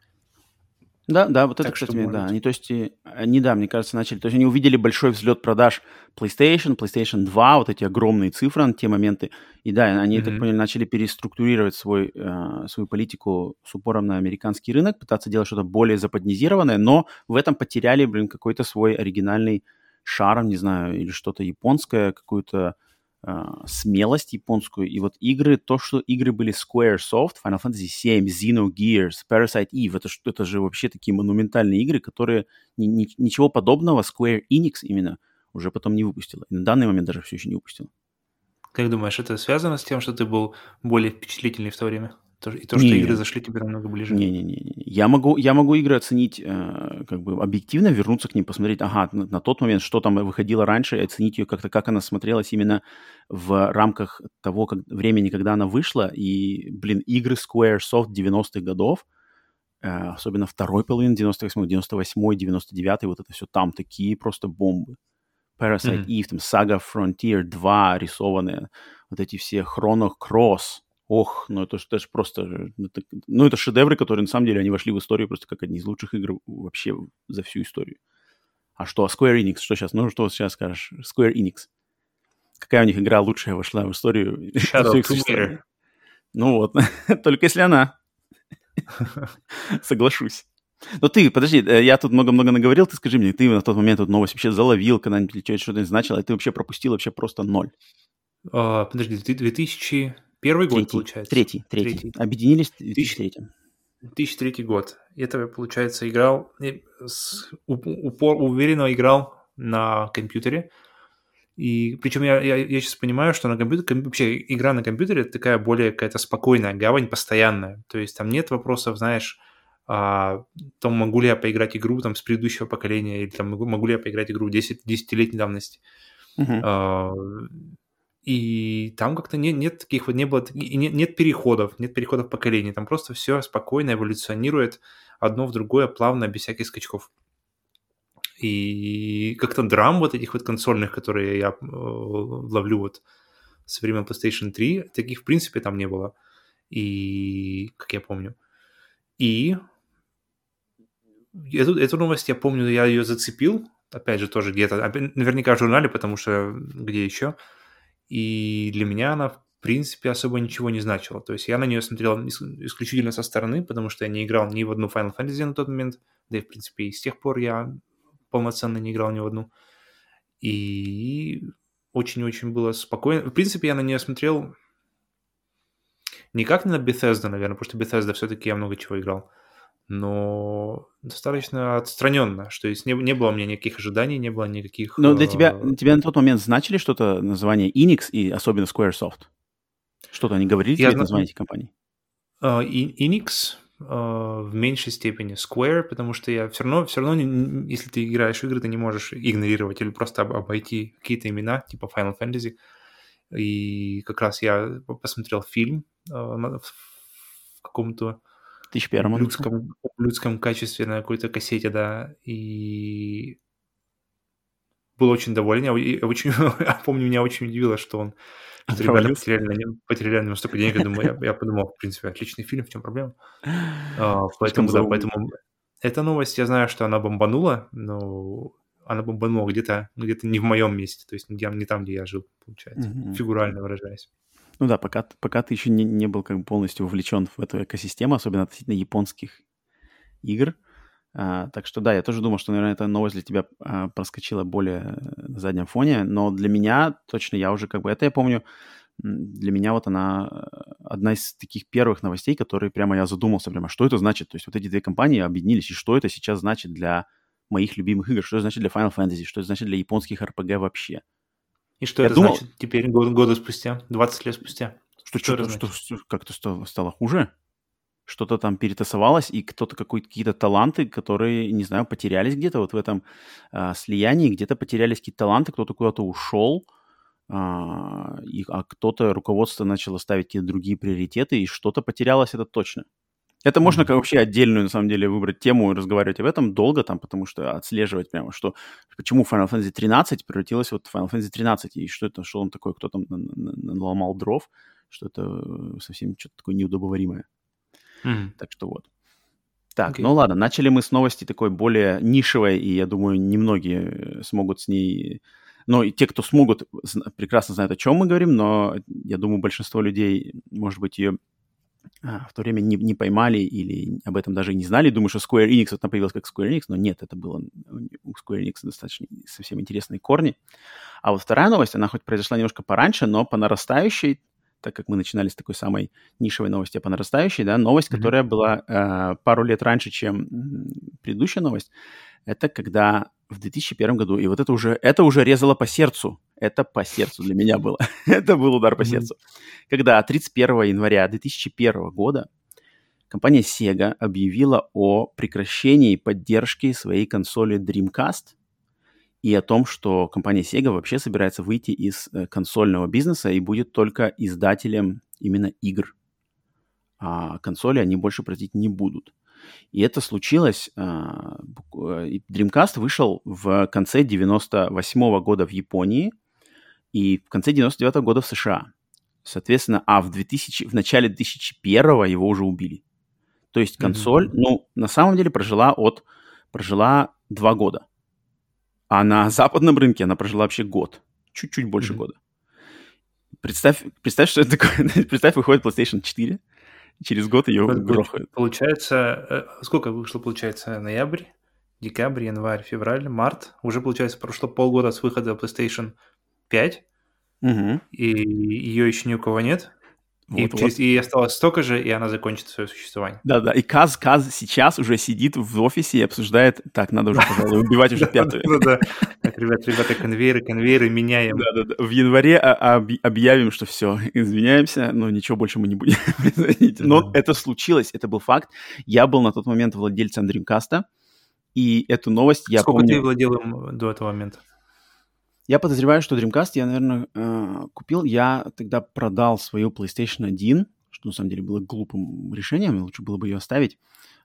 Да, да, вот так это, кстати, да. Они, то есть, они, да, мне кажется, начали. То есть они увидели большой взлет продаж PlayStation, PlayStation 2, вот эти огромные цифры на те моменты. И да, они, mm-hmm. так поняли, начали переструктурировать свой, э, свою политику с упором на американский рынок, пытаться делать что-то более западнизированное, но в этом потеряли, блин, какой-то свой оригинальный шарм, не знаю, или что-то японское, какую-то смелость японскую. И вот игры, то, что игры были Squaresoft, Final Fantasy VII, Xenogears, Parasite Eve, это, это же вообще такие монументальные игры, которые ни, ни, ничего подобного Square Enix именно уже потом не выпустила. И на данный момент даже все еще не выпустила. Как думаешь, это связано с тем, что ты был более впечатлительный в то время? И то, что не, игры зашли тебе намного ближе. Не-не-не. Я могу, я могу игры оценить э, как бы объективно, вернуться к ним, посмотреть, ага, на, на тот момент, что там выходило раньше, и оценить ее как-то, как она смотрелась именно в рамках того как, времени, когда она вышла. И, блин, игры Squaresoft 90-х годов, э, особенно второй половины 98 98 99 вот это все там такие просто бомбы. Parasite mm-hmm. Eve, там Saga Frontier 2 рисованные, вот эти все Chrono Cross, Ох, ну это, это же просто... Это, ну это шедевры, которые на самом деле они вошли в историю просто как одни из лучших игр вообще за всю историю. А что, а Square Enix, что сейчас? Ну что сейчас скажешь? Square Enix. Какая у них игра лучшая вошла в историю? [LAUGHS] Shadow Tomb Ну вот, [LAUGHS] только если она. Соглашусь. Но ты, подожди, э, я тут много-много наговорил, ты скажи мне, ты на тот момент эту новость вообще заловил когда-нибудь что-то значило, и ты вообще пропустил вообще просто ноль. Uh, подожди, 2000... Первый третий, год, получается. Третий, третий. третий. Объединились в 2003. 2003 год. Это, получается, играл, с упор, уверенно играл на компьютере. И причем я, я, я сейчас понимаю, что на компьютере, вообще игра на компьютере это такая более какая-то спокойная гавань, постоянная. То есть там нет вопросов, знаешь, а, там могу ли я поиграть игру там с предыдущего поколения, или там могу, могу ли я поиграть игру 10, 10-летней давности. Uh-huh. А, и там как-то нет, нет таких вот, не было, нет, нет переходов, нет переходов поколений. Там просто все спокойно эволюционирует одно в другое, плавно, без всяких скачков. И как-то драм вот этих вот консольных, которые я э, ловлю вот со времен PlayStation 3, таких в принципе там не было. И, как я помню. И эту, эту новость я помню, я ее зацепил, опять же, тоже где-то, наверняка в журнале, потому что где еще – и для меня она, в принципе, особо ничего не значила. То есть я на нее смотрел исключительно со стороны, потому что я не играл ни в одну Final Fantasy на тот момент, да и, в принципе, и с тех пор я полноценно не играл ни в одну. И очень-очень было спокойно. В принципе, я на нее смотрел не как на Bethesda, наверное, потому что Bethesda все-таки я много чего играл, но достаточно отстраненно, что есть не, не было у меня никаких ожиданий, не было никаких... Но для тебя, для э, тебя на тот момент значили что-то название Enix и особенно Squaresoft? Что-то они говорили я тебе зна... название этих компаний? Uh, Enix, в меньшей степени Square, потому что я все равно, все равно, если ты играешь в игры, ты не можешь игнорировать или просто обойти какие-то имена, типа Final Fantasy. И как раз я посмотрел фильм в каком-то людском, людском качестве на какой-то кассете, да, и был очень доволен. Я, очень, [LAUGHS] я помню, меня очень удивило, что он что ребята потеряли на, нем, потеряли на столько денег. Я, думаю, я, я подумал, в принципе, отличный фильм, в чем проблема? А, поэтому, да, поэтому эта новость, я знаю, что она бомбанула, но она бомбанула где-то где не в моем месте, то есть не, не там, где я жил, получается, mm-hmm. фигурально выражаясь. Ну да, пока, пока ты еще не, не был как бы полностью вовлечен в эту экосистему, особенно относительно японских игр, а, так что да, я тоже думал, что, наверное, эта новость для тебя а, проскочила более на заднем фоне, но для меня точно я уже как бы... Это я помню, для меня вот она э, одна из таких первых новостей, которые прямо я задумался, прямо, что это значит? То есть вот эти две компании объединились, и что это сейчас значит для моих любимых игр, что это значит для Final Fantasy, что это значит для японских RPG вообще. И что я это думал... значит теперь год, года спустя, 20 лет спустя? Что, что, что, что как-то стало, хуже? что-то там перетасовалось, и кто-то какие-то таланты, которые, не знаю, потерялись где-то вот в этом а, слиянии, где-то потерялись какие-то таланты, кто-то куда-то ушел, а, и, а кто-то руководство начало ставить какие-то другие приоритеты, и что-то потерялось, это точно. Это можно как вообще отдельную, на самом деле, выбрать тему и разговаривать об этом долго там, потому что отслеживать прямо, что почему Final Fantasy 13 превратилась вот в Final Fantasy 13, и что это, что он такой, кто там наломал дров, что это совсем что-то такое неудобоваримое. Mm-hmm. Так что вот. Так, okay. ну ладно, начали мы с новости такой более нишевой, и я думаю, немногие э, смогут с ней... Но и те, кто смогут, прекрасно знают, о чем мы говорим, но я думаю, большинство людей, может быть, ее а, в то время не, не поймали или об этом даже не знали. Думаю, что Square Enix, вот она появилась как Square Enix, но нет, это было у Square Enix достаточно совсем интересные корни. А вот вторая новость, она хоть произошла немножко пораньше, но по нарастающей так как мы начинали с такой самой нишевой новости по нарастающей, да, новость, mm-hmm. которая была э, пару лет раньше, чем предыдущая новость, это когда в 2001 году, и вот это уже, это уже резало по сердцу, это по сердцу для меня было, [LAUGHS] это был удар по сердцу, когда 31 января 2001 года компания Sega объявила о прекращении поддержки своей консоли Dreamcast – и о том, что компания Sega вообще собирается выйти из э, консольного бизнеса и будет только издателем именно игр. А консоли они больше производить не будут. И это случилось, а, э, Dreamcast вышел в конце 98 -го года в Японии и в конце 99 -го года в США. Соответственно, а в, 2000, в начале 2001 его уже убили. То есть консоль, mm-hmm. ну, на самом деле прожила от, прожила два года. А на западном рынке она прожила вообще год. Чуть-чуть больше mm-hmm. года. Представь, представь, что это такое. [LAUGHS] представь, выходит PlayStation 4, и через год ее грохают. Получается, э, сколько вышло, получается, ноябрь, декабрь, январь, февраль, март. Уже, получается, прошло полгода с выхода PlayStation 5, угу. и ее еще ни у кого нет. Вот, и, вот. и осталось столько же, и она закончит свое существование. Да-да, и Каз, Каз сейчас уже сидит в офисе и обсуждает, так, надо уже, пожалуй, убивать уже [LAUGHS] пятую. Да-да, так, ребят, ребята, конвейеры, конвейеры меняем. Да-да-да, в январе объявим, что все, извиняемся, но ничего больше мы не будем [LAUGHS] Но это случилось, это был факт. Я был на тот момент владельцем Dreamcast, и эту новость я помню... Сколько ты владел им до этого момента? Я подозреваю, что Dreamcast я, наверное, э, купил. Я тогда продал свою PlayStation 1, что на самом деле было глупым решением, лучше было бы ее оставить.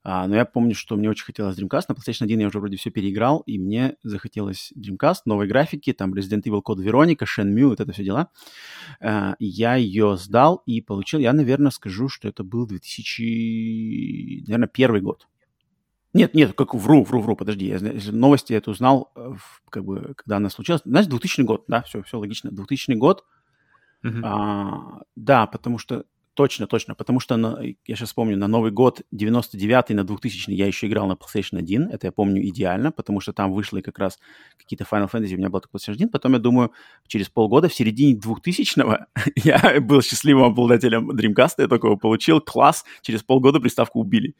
А, но я помню, что мне очень хотелось Dreamcast. На PlayStation 1 я уже вроде все переиграл, и мне захотелось Dreamcast, новой графики, там Resident Evil Code Veronica, Shenmue, вот это все дела. А, я ее сдал и получил, я, наверное, скажу, что это был 2000, наверное, первый год. Нет, нет, как вру, вру, вру, подожди. Я новости я это узнал, э, как бы, когда она случилась. Значит, 2000 год, да, все, все логично. 2000 год. Uh-huh. А, да, потому что, точно, точно, потому что, на, я сейчас помню, на Новый год 99 на 2000 я еще играл на PlayStation 1, это я помню идеально, потому что там вышло как раз какие-то Final Fantasy, у меня был такой PlayStation 1, потом, я думаю, через полгода, в середине 2000-го, [LAUGHS] я был счастливым обладателем Dreamcast, я такого получил, класс, через полгода приставку убили.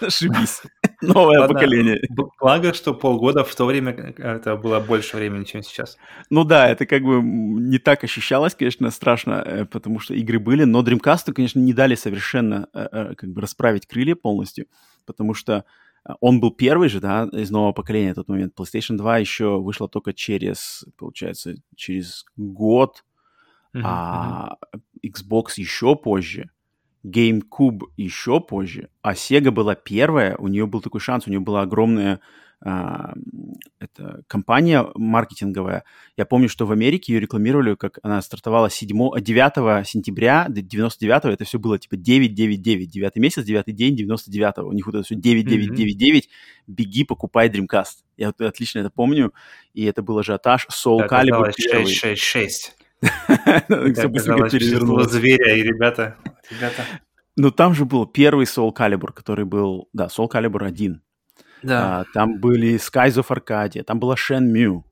Ошибись. [LAUGHS] Новое Ладно, поколение. Благо, что полгода в то время э, это было больше времени, чем сейчас. Ну да, это как бы не так ощущалось, конечно, страшно, э, потому что игры были, но Dreamcast, конечно, не дали совершенно э, как бы расправить крылья полностью, потому что он был первый же, да, из нового поколения в тот момент. PlayStation 2 еще вышла только через, получается, через год, мгм. а Xbox еще позже, GameCube еще позже, а Sega была первая, у нее был такой шанс, у нее была огромная а, это компания маркетинговая. Я помню, что в Америке ее рекламировали, как она стартовала 7, 9 сентября 99 это все было типа 999, 9 месяц, 9 день 99 у них вот это все 9999, беги, покупай Dreamcast. Я вот отлично это помню, и это был ажиотаж. Soul Да, Calibur оказалось первый. 666. Всё быстренько перевернулось. зверя, и ребята, ребята. Ну, там же был первый Soul Calibur, который был, да, Soul Calibur 1. Да. А, там были Skies of Arcadia, там была Shenmue,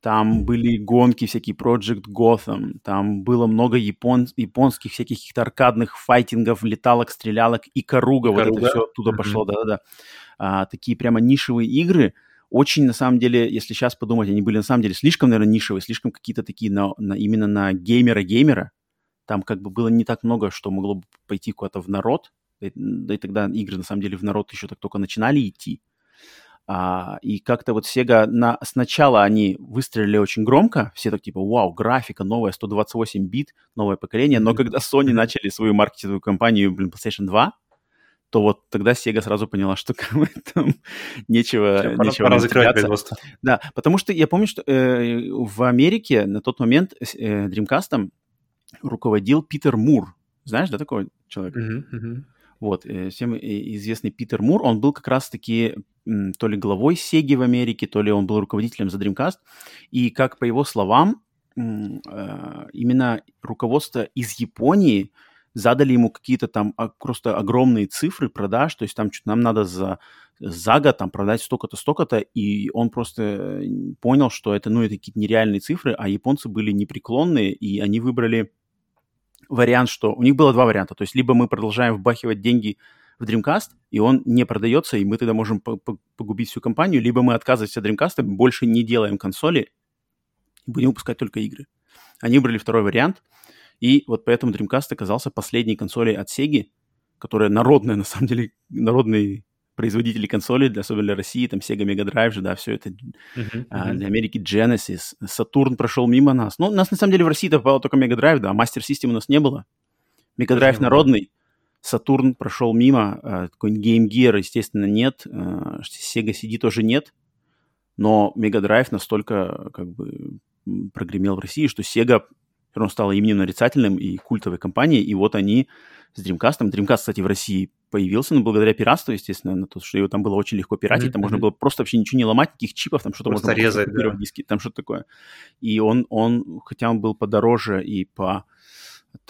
там были гонки всякие, Project Gotham, там было много япон... японских всяких каких-то аркадных файтингов, леталок, стрелялок, и Каруга, вот это все оттуда пошло, да-да-да. А, такие прямо нишевые игры, очень, на самом деле, если сейчас подумать, они были на самом деле слишком, наверное, нишевые, слишком какие-то такие на, на- именно на геймера-геймера. Там как бы было не так много, что могло бы пойти куда-то в народ. Да и- да и тогда игры, на самом деле, в народ еще так только начинали идти. А, и как-то вот Sega на, сначала они выстрелили очень громко, все так типа, вау, графика новая, 128 бит, новое поколение, но когда Sony начали свою маркетинговую кампанию, блин, PlayStation 2, то вот тогда Sega сразу поняла, что [LAUGHS] как бы там нечего, пора, нечего пора закрывать производство. Да, потому что я помню, что э, в Америке на тот момент э, Dreamcast руководил Питер Мур. Знаешь, да, такого человека? Мгм, мгм. Вот, э, всем и- известный Питер Мур, он был как раз-таки то ли главой Сеги в Америке, то ли он был руководителем за Dreamcast. И как по его словам, э, именно руководство из Японии задали ему какие-то там а, просто огромные цифры продаж, то есть там что-то нам надо за, за год там продать столько-то, столько-то, и он просто э, понял, что это, ну, это какие-то нереальные цифры, а японцы были непреклонные, и они выбрали вариант, что у них было два варианта. То есть либо мы продолжаем вбахивать деньги в Dreamcast, и он не продается, и мы тогда можем по- по- погубить всю компанию, либо мы отказываемся от Dreamcast, больше не делаем консоли, будем выпускать только игры. Они выбрали второй вариант, и вот поэтому Dreamcast оказался последней консолей от Sega, которая народная, [LAUGHS] на самом деле, народные производители консолей, для, особенно для России, там Sega Mega Drive же, да, все это а, мгм. для Америки Genesis, Saturn прошел мимо нас. Ну, у нас на самом деле в России попало только Mega Drive, да, Master System у нас не было. Mega Drive было. народный, Saturn прошел мимо, а, какой-нибудь Game Gear, естественно, нет, а, Sega CD тоже нет, но Mega Drive настолько как бы прогремел в России, что Sega равно стала именем нарицательным и культовой компанией, и вот они с Dreamcast. Dreamcast, кстати, в России появился, но благодаря пиратству, естественно, на то, что его там было очень легко пиратить, Мгм, там можно было просто вообще ничего не ломать, никаких чипов, там что-то Просто можно было резать, да. диски, там что-то такое. И он, он, хотя он был подороже и по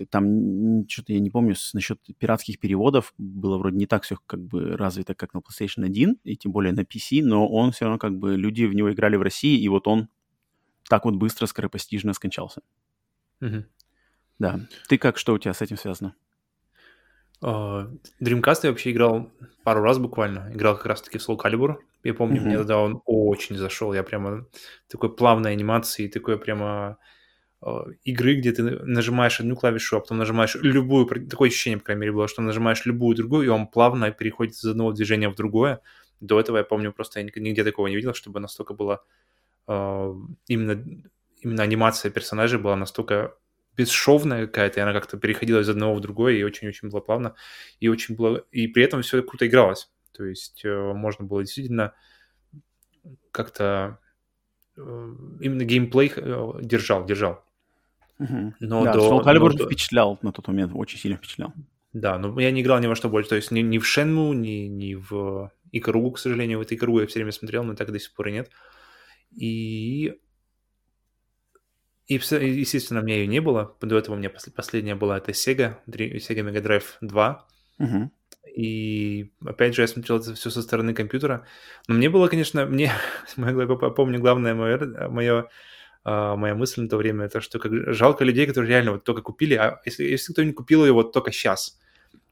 там что-то я не помню насчет пиратских переводов было вроде не так все как бы развито, как на PlayStation 1, и тем более на PC, но он все равно как бы люди в него играли в России, и вот он так вот быстро, скоропостижно скончался. Да. Ты как, что у тебя с этим связано? А, Dreamcast я вообще играл пару раз буквально. Играл как раз-таки в Soul Calibur. Я помню, Мгм. мне тогда он очень зашел. Я прямо такой плавной анимации, такой прямо а, игры, где ты нажимаешь одну клавишу, а потом нажимаешь любую, такое ощущение, по крайней мере, было, что нажимаешь любую другую, и он плавно переходит из одного движения в другое. До этого я помню, просто я нигде такого не видел, чтобы настолько было а, именно, именно анимация персонажей была настолько бесшовная какая-то, и она как-то переходила из одного в другое, и очень-очень было плавно, и очень было... И при этом все круто игралось. То есть э, можно было действительно как-то... э, именно геймплей э, держал, держал. Но да, до- Soul Calibur но впечатлял на тот момент, очень сильно впечатлял. Да, но я не играл ни во что больше. То есть ни, ни в Шенму, ни, ни в Икаругу, к сожалению. Вот Икаругу я все время смотрел, но так до сих пор и нет. И... И, естественно, у меня ее не было. До этого у меня пос- последняя была это Sega, Sega Mega Drive 2. Мгм. И опять же, я смотрел это все со стороны компьютера. Но мне было, конечно, [LAUGHS] мне, помню, главное мое, мое, а, моя мысль на то время, это что как жалко людей, которые реально вот только купили, а если, если кто-нибудь купил ее вот только сейчас.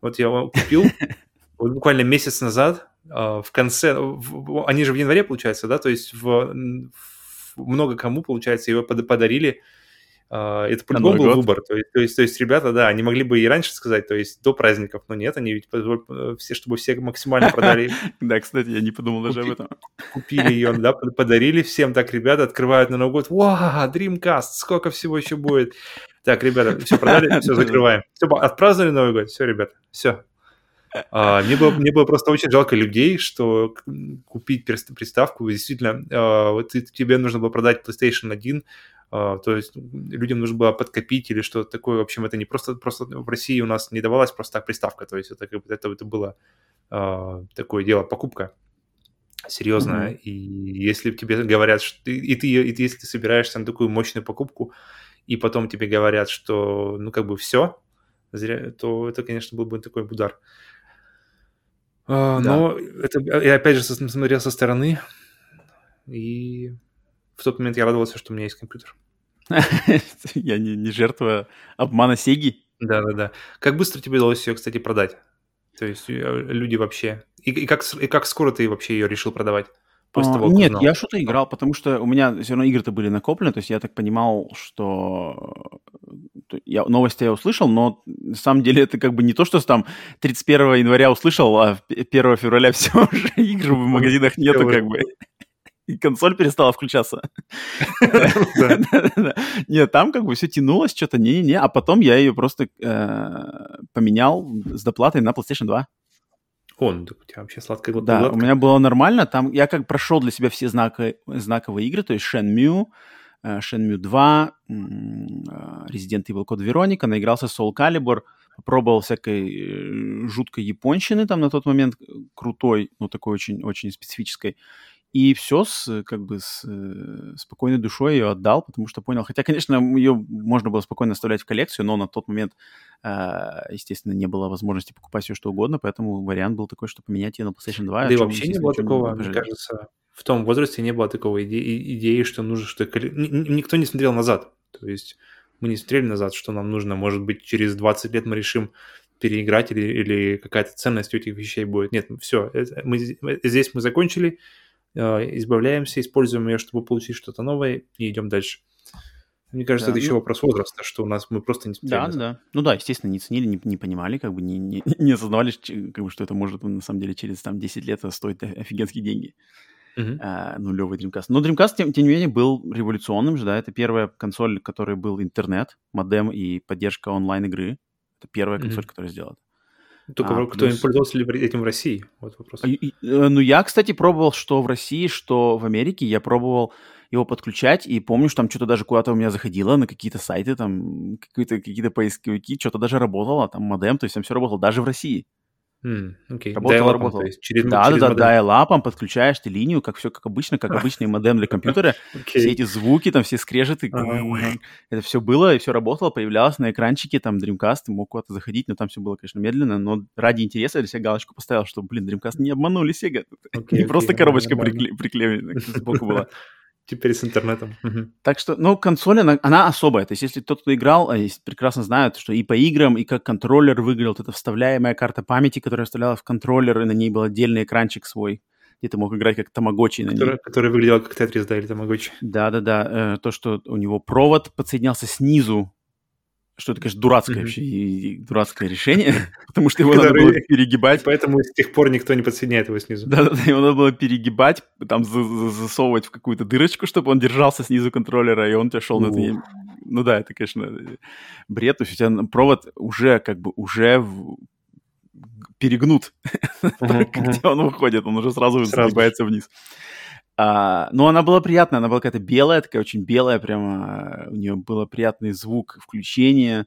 Вот я его купил, [LAUGHS] вот буквально месяц назад в конце, в, они же в январе, получается, да, то есть в, в много кому, получается, его подарили а, это по-любому был год. выбор. То есть, то, есть, то есть ребята, да, они могли бы и раньше сказать, то есть до праздников, но нет, они ведь э, все, чтобы все максимально продали. [LAUGHS] Да, кстати, я не подумал даже об этом. Купили ее, да, подарили всем. Так, ребята открывают на Новый год. Вау, Dreamcast, сколько всего еще будет. Так, ребята, все продали, [LAUGHS] все закрываем. Все, отпраздновали Новый год, все, ребята, все. А, мне, было, мне было просто очень жалко людей, что купить приставку, действительно, а, вот тебе нужно было продать PlayStation 1 а, то есть людям нужно было подкопить или что-то такое. В общем, это не просто, просто в России у нас не давалась просто так приставка, то есть это, это, это было такое дело, покупка серьезная. Mm-hmm. И если тебе говорят, что и, ты, и ты, если ты собираешься на такую мощную покупку, и потом тебе говорят, что ну как бы все, зря, то это, конечно, был бы такой удар. Uh, да. Но это, я опять же смотрел со стороны, и в тот момент я радовался, что у меня есть компьютер. [LAUGHS] Я не, не жертва обмана Сеги. Да-да-да. Как быстро тебе удалось ее, кстати, продать? То есть э, люди вообще... И, и, как, и как скоро ты вообще ее решил продавать? После а, того, нет, узнал? я что-то играл, потому что у меня все равно игры-то были накоплены, то есть я так понимал, что я, новости я услышал, но на самом деле это как бы не то, что там 31 января услышал, а 1 февраля [LAUGHS] все уже игр в магазинах нету как бы и консоль перестала включаться. Нет, там как бы все тянулось, что-то не-не-не, а потом я ее просто э, поменял с доплатой на PlayStation 2. О, ну у тебя вообще сладкая Да, у меня было нормально. Там я как прошел для себя все знаковые игры, то есть Shenmue, э, Shenmue 2, э, Resident Evil Code Veronica, наигрался Soul Calibur, попробовал всякой жуткой японщины там на тот момент, крутой, ну такой очень-очень специфической. И все с, как бы, с э, спокойной душой ее отдал, потому что понял. Хотя, конечно, ее можно было спокойно оставлять в коллекцию, но на тот момент, э, естественно, не было возможности покупать все что угодно, поэтому вариант был такой, что поменять ее на PlayStation 2. Да и вообще не было такого, мне кажется, в том возрасте не было такого идеи, идеи что нужно, что... Никто не смотрел назад. То есть мы не смотрели назад, что нам нужно, может быть, через 20 лет мы решим переиграть или, или какая-то ценность у этих вещей будет. Нет, все, мы, здесь мы закончили, Э, избавляемся, используем ее, чтобы получить что-то новое, и идем дальше. Мне кажется, да, это ну... еще вопрос возраста, что у нас мы просто не Да, да. Ну да, естественно, не ценили, не, не понимали, как бы не, не, [LAUGHS] не осознавали, как бы, что это может на самом деле через там 10 лет стоить офигенские деньги. Uh-huh. А, нулевый Dreamcast. Но Dreamcast, тем, тем не менее, был революционным же, да, это первая консоль, которой был интернет, модем и поддержка онлайн-игры. Это первая uh-huh. консоль, которая сделала. Только а, кто плюс... пользовался ли этим в России? Вот вопрос. Э, ну, я, кстати, пробовал, что в России, что в Америке. Я пробовал его подключать, и помню, что там что-то даже куда-то у меня заходило на какие-то сайты, там какие-то какие поисковики, что-то даже работало, там модем, то есть там все работало даже в России. Mm, okay. Работало, работало. То есть через, да, через да, да, dial подключаешь ты линию, как все как обычно, как [LAUGHS] обычный модем для компьютера. Okay. Все эти звуки, там все скрежеты, uh-huh. это все было, и все работало, появлялось на экранчике, там Dreamcast, ты мог куда-то заходить, но там все было, конечно, медленно, но ради интереса я для себя галочку поставил, что, блин, Dreamcast не обманули Sega. [LAUGHS] Okay, не okay, просто коробочка приклеена сбоку была. [LAUGHS] Теперь с интернетом. Так что, ну, консоль, она, она особая. То есть, если тот, кто играл, а прекрасно знают, что и по играм, и как контроллер выглядел, это вставляемая карта памяти, которая вставляла в контроллер, и на ней был отдельный экранчик свой, где ты мог играть как тамагочи который, ней. Который выглядел как Тетрис, да, или тамагочи. Да-да-да. Э, то, что у него провод подсоединялся снизу что это, конечно, дурацкое mm-hmm. вообще и дурацкое решение, [LAUGHS] [LAUGHS] потому что его надо было перегибать. Поэтому с тех пор никто не подсоединяет его снизу. Да-да-да, его надо было перегибать, там засовывать в какую-то дырочку, чтобы он держался снизу контроллера, и он тебя шел на это. Ну да, это, конечно, бред. То есть у тебя провод уже как бы уже перегнут, [LAUGHS] где он выходит, он уже сразу загибается вниз. А, ну, она была приятная, она была какая-то белая, такая очень белая, прямо у нее был приятный звук включения.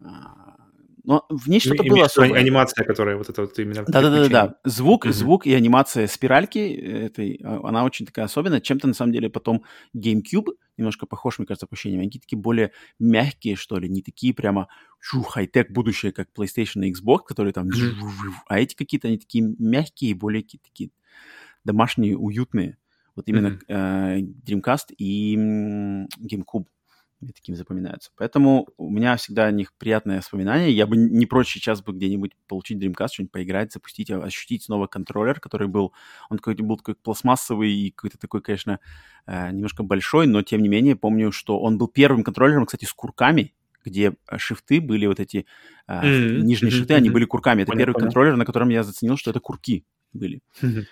А, но в ней что-то было особое. анимация, которая вот это вот именно... Да-да-да, звук, mm-hmm. звук и анимация спиральки этой, а, она очень такая особенная. Чем-то, на самом деле, потом GameCube немножко похож, мне кажется, по ощущениям. Они такие более мягкие, что ли, не такие прямо чу, хай-тек будущее, как PlayStation и Xbox, которые там... Mm-hmm. А эти какие-то, они такие мягкие, более такие домашние, уютные. Вот именно mm-hmm. э, Dreamcast и GameCube. мне таким запоминаются. Поэтому у меня всегда о них приятное воспоминание. Я бы не прочь сейчас бы где-нибудь получить Dreamcast, что-нибудь поиграть, запустить, а, ощутить снова контроллер, который был, он какой-то был такой пластмассовый и какой-то такой, конечно, э, немножко большой, но тем не менее помню, что он был первым контроллером, кстати, с курками, где э, шифты были вот эти, mm-hmm. нижние mm-hmm. шифты, они были курками. Это понял, первый контроллер, на котором я заценил, что это курки были. Mm-hmm.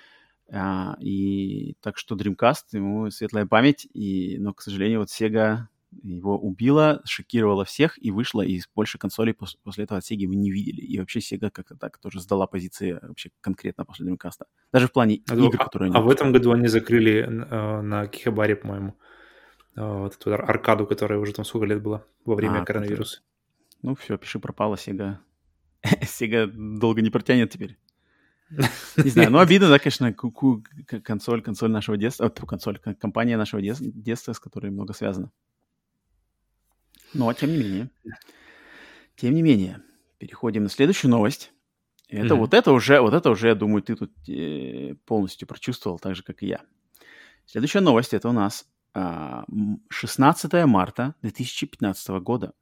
А, и так что Dreamcast, ему светлая память, и, но, к сожалению, вот Sega его убила, шокировала всех и вышла, и больше консолей пос- после этого от Sega мы не видели. И вообще Sega как-то так тоже сдала позиции вообще конкретно после Dreamcast. Даже в плане а, игр, а, которые они... А в этом году они закрыли э, на Кихабаре, по-моему, э, вот эту аркаду, которая уже там сколько лет была во время а, коронавируса. Это... Ну все, пиши пропало, Sega. [LAUGHS] Sega долго не протянет теперь. Не знаю, ну обидно, да, конечно, консоль, консоль нашего детства, консоль, компания нашего детства, с которой много связано. Но, тем не менее, тем не менее, переходим на следующую новость. Это mm-hmm. вот это уже, вот это уже, я думаю, ты тут э, полностью прочувствовал, так же, как и я. Следующая новость, это у нас э, 16 марта 2015 года.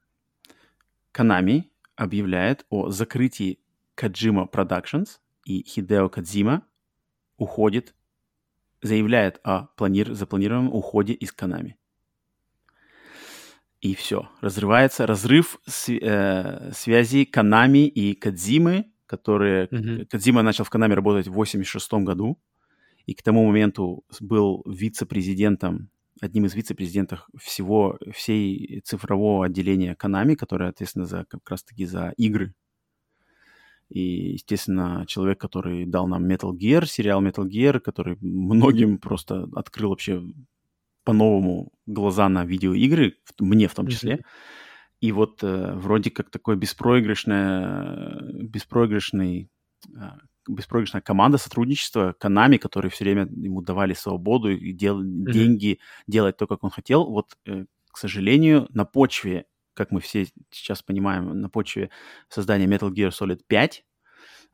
Konami объявляет о закрытии Kojima Productions, и Хидео Кадзима уходит, заявляет о планир, запланированном уходе из Konami. И все. Разрывается разрыв с, э, связи Канами и Кадзимы, которые... Mm-hmm. Кадзима начал в Канами работать в 86 году, и к тому моменту был вице-президентом, одним из вице-президентов всего, всей цифрового отделения Канами, которое ответственно за, как раз-таки за игры. И, естественно, человек, который дал нам Metal Gear, сериал Metal Gear, который многим просто открыл вообще по-новому глаза на видеоигры, мне в том числе. Mm-hmm. И вот э, вроде как такой беспроигрышная, беспроигрышный, э, беспроигрышная команда сотрудничества Konami, которые все время ему давали свободу и дел, mm-hmm. деньги делать то, как он хотел. Вот, э, к сожалению, на почве, как мы все сейчас понимаем, на почве создания Metal Gear Solid 5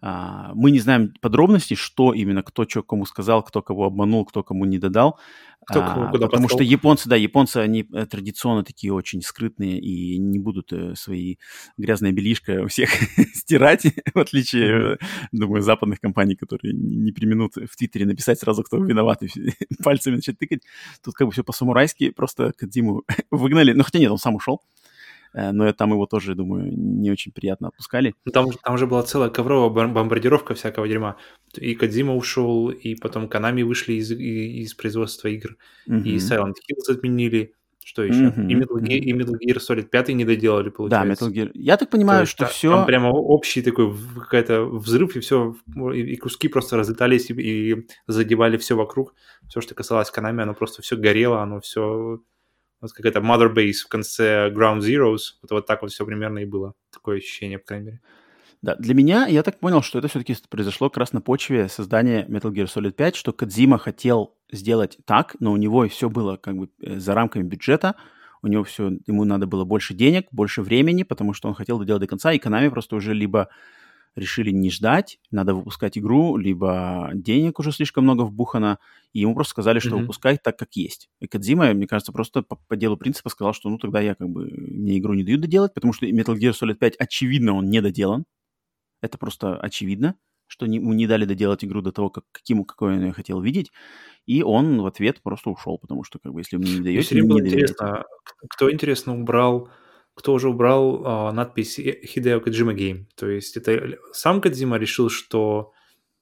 а, мы не знаем подробностей, что именно, кто что кому сказал, кто кого обманул, кто кому не додал. Кто кого а, куда потому послал. что японцы, да, японцы, они э, традиционно такие очень скрытные и не будут э, свои грязные белишко у всех [LAUGHS] стирать, в отличие, mm-hmm. думаю, западных компаний, которые не применут в Твиттере написать сразу, кто виноват, и [LAUGHS] пальцами начать тыкать. Тут как бы все по-самурайски, просто Кадзиму [LAUGHS] выгнали. Ну, хотя нет, он сам ушел. Э, но там его тоже, думаю, не очень приятно отпускали. Ну, там, там же была целая ковровая бомбардировка всякого дерьма. И Кадзима ушел, и потом Канами вышли из, из производства игр, mm-hmm. и Silent Hills отменили. Что еще? Mm-hmm. И, Metal Gear, и Metal Gear Solid 5 не доделали, получается. Да, Metal Gear. Я так понимаю, То что все... Там прямо общий такой какой-то взрыв, и все, и, и куски просто разлетались, и, и задевали все вокруг. Все, что касалось Канами, оно просто все горело, оно все вот какая-то Mother Base в конце Ground Zeroes. Вот, вот так вот все примерно и было. Такое ощущение, по крайней мере. Да, для меня, я так понял, что это все-таки произошло как раз на почве создания Metal Gear Solid 5, что Кадзима хотел сделать так, но у него все было как бы э, за рамками бюджета, у него все, ему надо было больше денег, больше времени, потому что он хотел доделать до конца, и Konami просто уже либо решили не ждать, надо выпускать игру, либо денег уже слишком много вбухано, и ему просто сказали, что mm-hmm. выпускай так, как есть. И Кадзима, мне кажется, просто по, по делу принципа сказал, что ну тогда я как бы, мне игру не дают доделать, потому что Metal Gear Solid 5 очевидно он не доделан. Это просто очевидно, что не, ему не дали доделать игру до того, как, каким, какой он ее хотел видеть. И он в ответ просто ушел, потому что, как бы, если мне не даете, не, не интересно, кто, интересно, убрал кто уже убрал э, надпись Hideo Kojima Game. То есть это сам Кодзима решил, что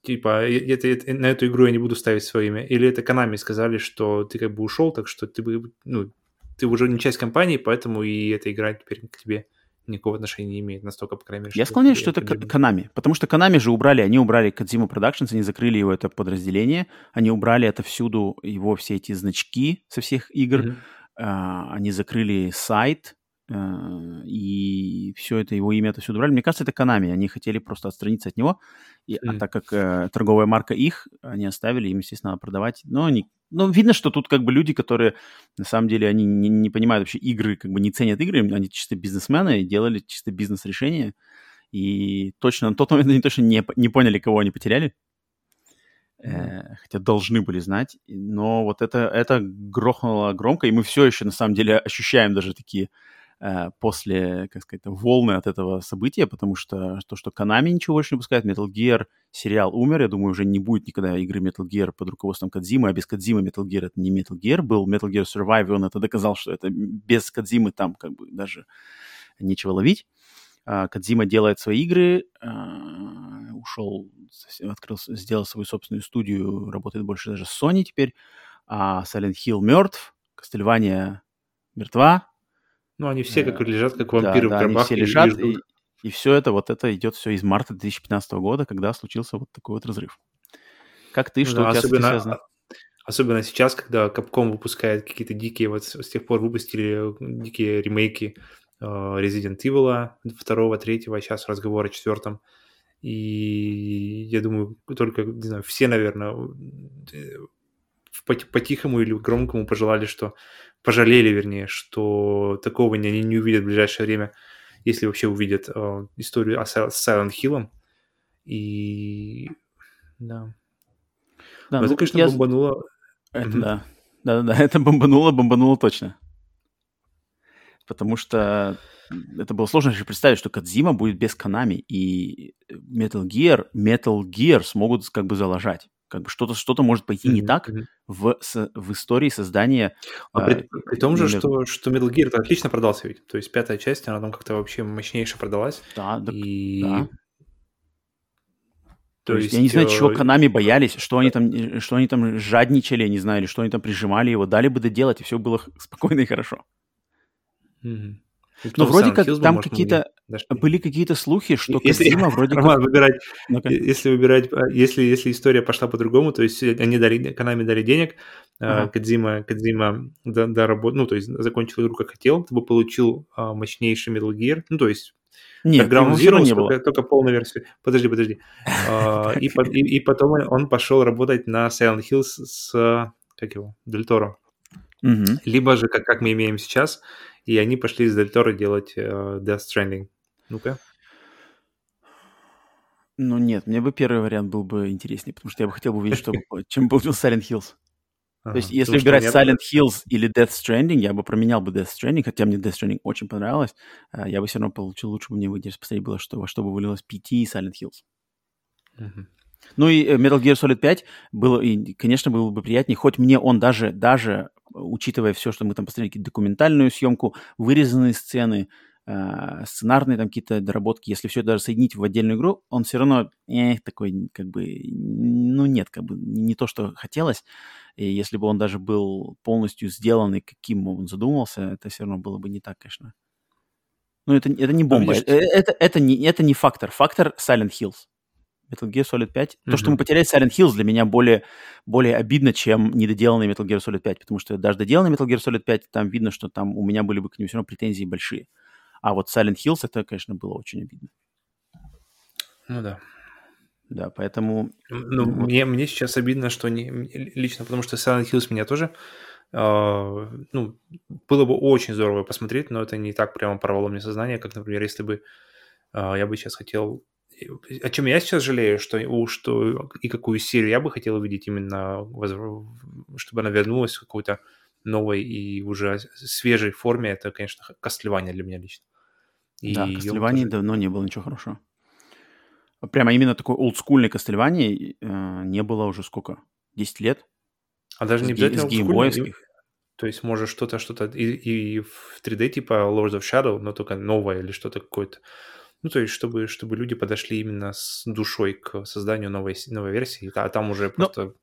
типа это, это, на эту игру я не буду ставить свое имя, или это Konami сказали, что ты как бы ушел, так что ты бы, ну, ты уже не часть компании, поэтому и эта игра теперь к тебе никакого отношения не имеет, настолько, по крайней мере. Я склоняюсь, что это Konami, потому что Konami же убрали, они убрали Kojima Productions, они закрыли его это подразделение, они убрали это всюду, его все эти значки со всех игр, mm-hmm. uh, они закрыли сайт, и все это, его имя это все брали. Мне кажется, это Konami. Они хотели просто отстраниться от него. И, mm. А так как э, торговая марка их, они оставили, им, естественно, надо продавать. Но они... Ну, видно, что тут как бы люди, которые, на самом деле, они не, не понимают вообще игры, как бы не ценят игры, они чисто бизнесмены и делали чисто бизнес-решения. И точно на тот момент они точно не, не поняли, кого они потеряли. э, хотя должны были знать. Но вот это, это грохнуло громко, и мы все еще, на самом деле, ощущаем даже такие э, после, как сказать, волны от этого события, потому что то, что Konami ничего больше не выпускает, Metal Gear сериал умер, я думаю, уже не будет никогда игры Metal Gear под руководством Кадзимы, а без Кадзимы Metal Gear это не Metal Gear, был Metal Gear Survive, он это доказал, что это без Кадзимы там как бы даже нечего ловить. А, Кадзима делает свои игры, а, ушел, открыл, сделал свою собственную студию, работает больше даже с Sony теперь, а Silent Hill мертв, Castlevania мертва. Ну, они все как лежат, как вампиры да, в гробах. Они все лежат, и, и все это, вот это идет все из марта 2015 года, когда случился вот такой вот разрыв. Как ты, что да, у тебя особенно, связано? Особенно сейчас, когда Capcom выпускает какие-то дикие, вот с тех пор выпустили дикие ремейки Э, Resident Evil второго, третьего, а сейчас разговор о четвертом. И я думаю, только, не знаю, все, наверное, э, по-тихому или громкому пожелали, что пожалели, вернее, что такого они не увидят в ближайшее время, если вообще увидят э, историю о Silent Hill. И да. Да, Но ну, это, конечно, я... бомбануло. Это mm-hmm. да. Да-да-да, это бомбануло, бомбануло точно потому что это было сложно еще представить, что Кадзима будет без Канами, и Metal Gear, Metal Gear смогут как бы залажать. Как бы что-то что может пойти mm-hmm. не так в, с, в истории создания... А при, э, при том же, что, что Metal Gear отлично продался ведь. То есть пятая часть, она там как-то вообще мощнейше продалась. Да, да. И... да. То, То есть, есть, я не знаю, чего Канами боялись, что они там, что они там жадничали, не знаю, или что они там прижимали его, дали бы доделать, и все было спокойно и хорошо. Угу. Ну, вроде как там какие-то были какие-то слухи, что если, Кодзима [LAUGHS] вроде Роман, как... выбирать, ну если выбирать, а, если, если история пошла по-другому, то есть они дали, Канами дали денег, ага. Кодзима, Кодзима доработал, ну, то есть закончил игру как хотел, ты бы получил а, мощнейший Metal Gear, ну, то есть нет, Ground Zero не было. Только, только полную версию. Подожди, подожди. [LAUGHS] и, и, и потом он пошел работать на Silent Hills с, как его, Дель Торо. Угу. Либо же, как, как мы имеем сейчас, и они пошли из Дель Торо делать э, Death Stranding. Ну-ка. Ну нет, мне бы первый вариант был бы интереснее, потому что я бы хотел бы увидеть, что, [LAUGHS] чем был Silent Hills. То есть, если выбирать Silent Hills или Death Stranding, я бы променял бы Death Stranding, хотя мне Death Stranding очень понравилось, а, я бы все равно получил, лучше бы мне выдержать, посмотреть было, что, во что бы вылилось PT и Silent Hills. Ну и э, Metal Gear Solid 5 было, и, конечно, было бы приятнее, хоть мне он даже, даже учитывая все, что мы там посмотрели, документальную съемку, вырезанные сцены, э, сценарные там какие-то доработки, если все это даже соединить в отдельную игру, он все равно э, такой, как бы, ну нет, как бы не то, что хотелось. И если бы он даже был полностью сделанный, каким он задумался, это все равно было бы не так, конечно. Ну, это, это не бомба. Это, это, это, не, это не фактор. Фактор Silent Hills. Metal Gear Solid 5. Mm-hmm. То, что мы потеряли Silent Hills, для меня более, более обидно, чем недоделанный Metal Gear Solid 5, потому что даже доделанный Metal Gear Solid 5, там видно, что там у меня были бы к нему все равно претензии большие. А вот Silent Hills, это, конечно, было очень обидно. Ну да. Да, поэтому... Ну, вот. мне, мне сейчас обидно, что не, лично, потому что Silent Hills меня тоже... Э, ну, было бы очень здорово посмотреть, но это не так прямо порвало мне сознание, как, например, если бы э, я бы сейчас хотел о чем я сейчас жалею, что, что и какую серию я бы хотел увидеть именно, чтобы она вернулась в какой-то новой и уже свежей форме, это, конечно, Кастлевания для меня лично. И да, Кастлевании тоже... давно не было ничего хорошего. Прямо именно такой олдскульной Кастлевании э, не было уже сколько? 10 лет? А даже не обязательно геймбоевских. То есть, может, что-то, что-то и, и в 3D типа Lords of Shadow, но только новое или что-то какое-то ну, то есть, чтобы, чтобы люди подошли именно с душой к созданию новой, новой версии, а там уже просто... Но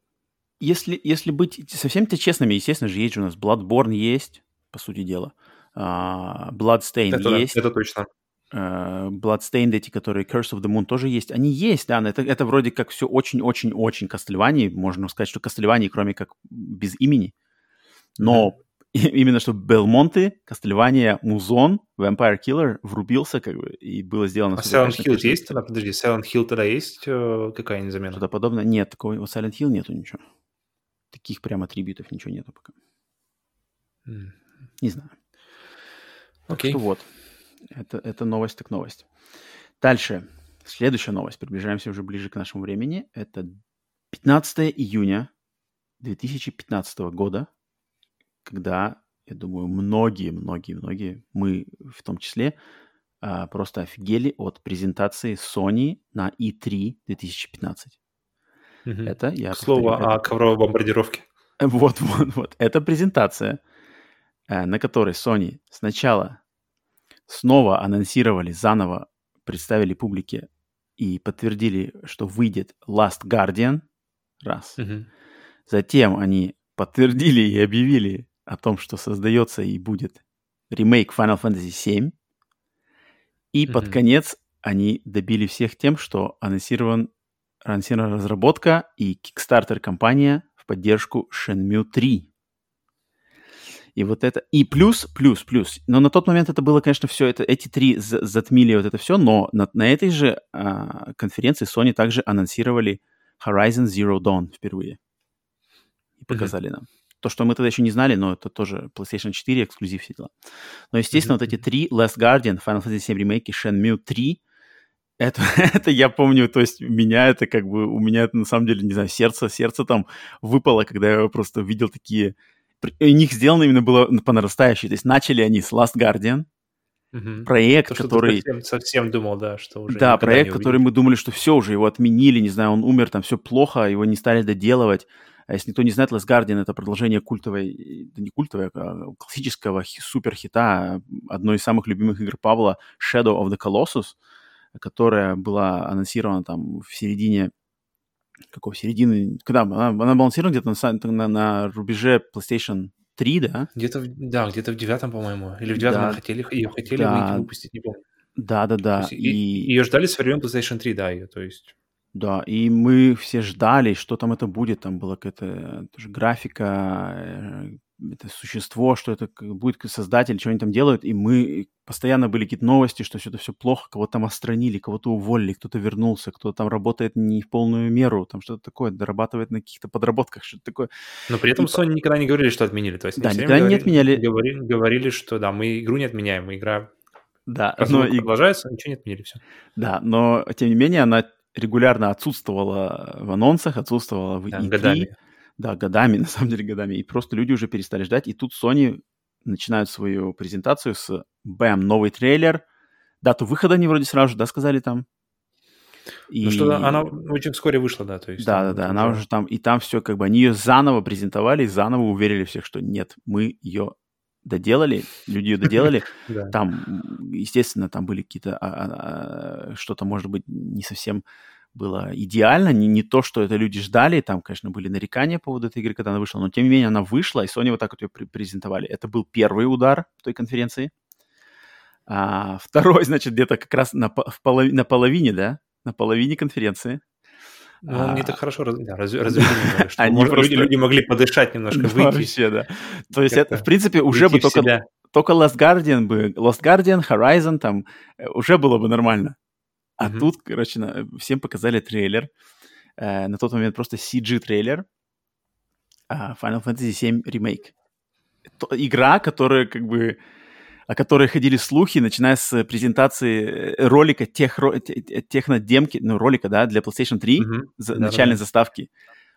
если, если быть совсем-то честными, естественно же, есть же у нас Bloodborne есть, по сути дела. Uh, Bloodstain это, есть. Это точно. Uh, Bloodstained, эти, которые Curse of the Moon тоже есть. Они есть, да, но это, это вроде как все очень-очень-очень Кастельвании. Можно сказать, что Кастельвании, кроме как без имени. Но mm-hmm [LAUGHS] именно что Белмонты, Кастельвания, Музон, Vampire Killer врубился как бы, и было сделано... А Silent Hill есть тогда? Подожди, Silent Hill тогда есть э, какая-нибудь замена? Что-то подобное? Нет, такого у Silent Hill нету ничего. Таких прямо атрибутов ничего нету пока. Mm. Не знаю. Окей. Okay. что вот. Это, это новость так новость. Дальше. Следующая новость. Приближаемся уже ближе к нашему времени. Это 15 июня 2015 года, когда, я думаю, многие, многие, многие, мы в том числе, а, просто офигели от презентации Sony на E3 2015. Мгм. Это, я К слову повторю, это- о ковровой бомбардировке. [LAUGHS] Вот, вот, вот. Это презентация, э, на которой Sony сначала снова анонсировали, заново представили публике и подтвердили, что выйдет Last Guardian. Раз. Мгм. Затем они подтвердили и объявили о том, что создается и будет ремейк Final Fantasy VII. И под Мгм. конец они добили всех тем, что анонсирован, анонсирована разработка и Kickstarter компания в поддержку Shenmue 3. И вот это... И плюс, плюс, плюс. Но на тот момент это было, конечно, все это... Эти три за- затмили вот это все, но на, на этой же а, конференции Sony также анонсировали Horizon Zero Dawn впервые. И показали нам. То, что мы тогда еще не знали, но это тоже PlayStation 4 эксклюзив все дела. Но, естественно, Мгм. вот эти три Last Guardian, Final Fantasy VII ремейки, Shenmue 3, это, [LAUGHS] это я помню, то есть меня это как бы, у меня это на самом деле, не знаю, сердце, сердце там выпало, когда я просто видел такие... У них сделано именно было по нарастающей. То есть начали они с Last Guardian, Мгм. проект, То, который... совсем, совсем думал, да, что уже Да, проект, который мы думали, что все уже, его отменили, не знаю, он умер, там все плохо, его не стали доделывать. А если никто не знает, Last Guardian — это продолжение культовой, да не культовой, а классического хи- суперхита, одной из самых любимых игр Павла Shadow of the Colossus, которая была анонсирована там в середине какого середины, когда она, она была анонсирована где-то на, на, на рубеже PlayStation 3, да? Где-то, да, где-то в девятом, по-моему. Или в девятом Да. хотели, ее хотели Да. выпустить, не помню. Да-да-да. То есть и- Ее ждали с времен PlayStation 3, да, ее, то есть... Да, и мы все ждали, что там это будет. Там была какая-то тоже графика, э, это существо, что это будет создатель, что они там делают. И мы постоянно были какие-то новости, что все это все плохо, кого-то там отстранили, кого-то уволили, кто-то вернулся, кто-то там работает не в полную меру, там что-то такое, дорабатывает на каких-то подработках, что-то такое. Но при этом И- Sony никогда не говорили, что отменили. То есть Да, никогда время не отменяли. Говорили, говорили, что да, мы игру не отменяем, игра Да, но, и- продолжается, ничего не отменили, все. да, но тем не менее она регулярно отсутствовала в анонсах, отсутствовала в Да, E3. годами. Да, годами, [LAUGHS] на самом деле годами. И просто люди уже перестали ждать. И тут Sony начинают свою презентацию с бэм, новый трейлер. Дату выхода они вроде сразу же, да, сказали там. И... Ну что, она очень вскоре вышла, да, то есть... Да, да, да, она уже там, и там все как бы, они ее заново презентовали, и заново уверили всех, что нет, мы ее доделали, люди ее доделали, [LAUGHS] там, естественно, там были какие-то, а, а, а, что-то, может быть, не совсем было идеально, не, не то, что это люди ждали, там, конечно, были нарекания по поводу этой игры, когда она вышла, но тем не менее она вышла, и Sony вот так вот ее пре- презентовали. Это был первый удар в той конференции. А, второй, [LAUGHS] значит, где-то как раз на, в полови- на половине, да, на половине конференции. Ну, они А, так хорошо раз- да, раз- развели немного, [LAUGHS] что Они можно- просто- люди, могли подышать немножко, [LAUGHS] выйти. Вообще, да. То есть это, в принципе, уже бы только, себя. только Last Guardian бы, Lost Guardian, Horizon там э, уже было бы нормально. А Мгм. тут, короче, всем показали трейлер. Э, на тот момент просто CG-трейлер. а, Final Fantasy VII Remake. То- игра, которая как бы о которой ходили слухи, начиная с презентации э, ролика тех, технодемки, ну, ролика, да, для PlayStation 3, Мгм. за- Да-да-да. начальной заставки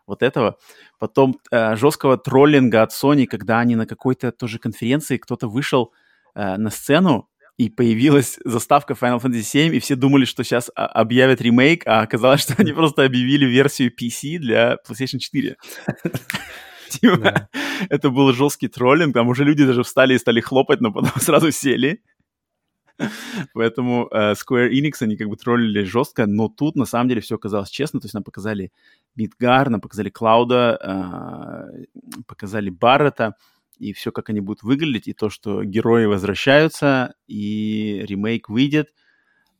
вот этого. Потом э, жесткого троллинга от Sony, когда они на какой-то тоже конференции, кто-то вышел э, на сцену, и появилась заставка Final Fantasy VII, и все думали, что сейчас а, объявят ремейк, а оказалось, [LAUGHS] что они просто объявили версию PC для PlayStation 4. Типа, Да. Это был жесткий троллинг, там уже люди даже встали и стали хлопать, но потом [LAUGHS] сразу сели. Поэтому э, Square Enix, они как бы троллили жестко, но тут на самом деле все оказалось честно, то есть нам показали Мидгар, нам показали Клауда, э, показали Баррета, и все, как они будут выглядеть, и то, что герои возвращаются, и ремейк выйдет.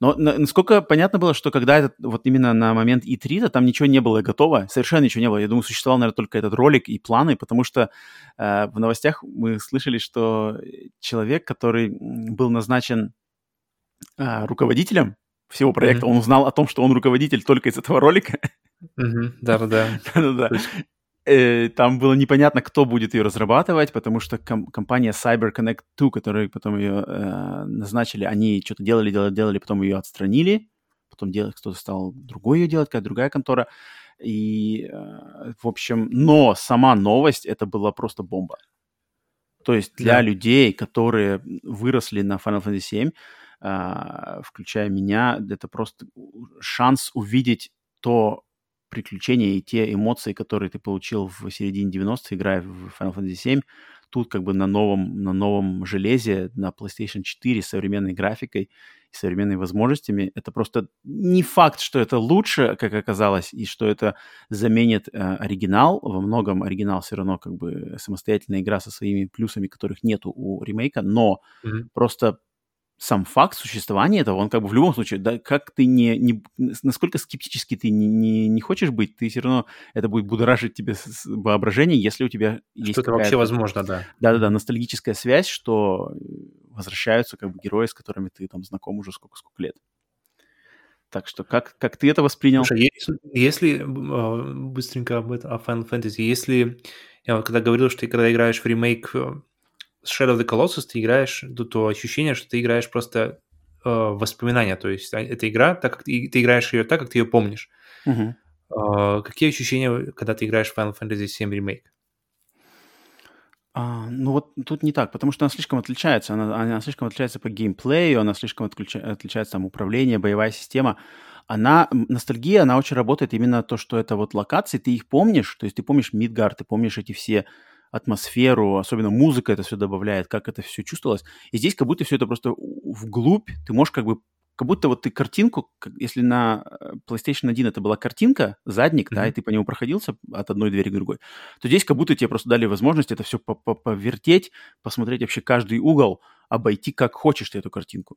Но на- насколько понятно было, что когда этот, вот именно на момент E3, то там ничего не было готово, совершенно ничего не было. Я думаю, существовал, наверное, только этот ролик и планы, потому что э, в новостях мы слышали, что человек, который был назначен э, руководителем всего проекта, Мгм. он узнал о том, что он руководитель только из этого ролика. Да-да-да. [LAUGHS] Да-да-да. Э, Там было непонятно, кто будет ее разрабатывать, потому что ком- компания CyberConnect 2, которая потом ее э, назначили, они что-то делали, делали, делали, потом ее отстранили, потом делать кто-то стал другой ее делать, какая-то другая контора. И, э, в общем, но сама новость, это была просто бомба. То есть для да. людей, которые выросли на Final Fantasy VII, а, включая меня, это просто шанс увидеть то приключения и те эмоции, которые ты получил в середине 90-х, играя в Final Fantasy VII, тут как бы на новом, на новом железе, на PlayStation 4 с современной графикой и современными возможностями. Это просто не факт, что это лучше, как оказалось, и что это заменит э, оригинал. Во многом оригинал все равно как бы самостоятельная игра со своими плюсами, которых нету у ремейка, но mm-hmm. просто сам факт существования этого, он как бы в любом случае, да, как ты не, не насколько скептически ты не, не, не хочешь быть, ты все равно, это будет будоражить тебе воображение, если у тебя есть Что это вообще возможно, да. Да-да-да, ностальгическая связь, что возвращаются как бы герои, с которыми ты там знаком уже сколько-сколько лет. Так что как, как ты это воспринял? Слушай, если, если а, быстренько об этом, о Final Fantasy, если я вот когда говорил, что ты когда играешь в ремейк э, Shadow of the Colossus ты играешь, то, то ощущение, что ты играешь просто э, воспоминания, то есть а, эта игра, так как ты, ты играешь ее так, как ты ее помнишь. Uh-huh. Э, какие ощущения, когда ты играешь в Final Fantasy VII Remake? А, ну вот тут не так, потому что она слишком отличается. Она, она слишком отличается по геймплею, она слишком отключа, отличается там управление, боевая система. Она, ностальгия, она очень работает именно то, что это вот локации, ты их помнишь, то есть ты помнишь Мидгард, ты помнишь эти все атмосферу, особенно музыка это все добавляет, как это все чувствовалось. И здесь как будто все это просто вглубь, ты можешь как бы как будто вот ты картинку, если на э, PlayStation 1 это была картинка, задник, mm-hmm. да, и ты по нему проходился от одной двери к другой, то здесь как будто тебе просто дали возможность это все повертеть, посмотреть вообще каждый угол, обойти как хочешь ты эту картинку.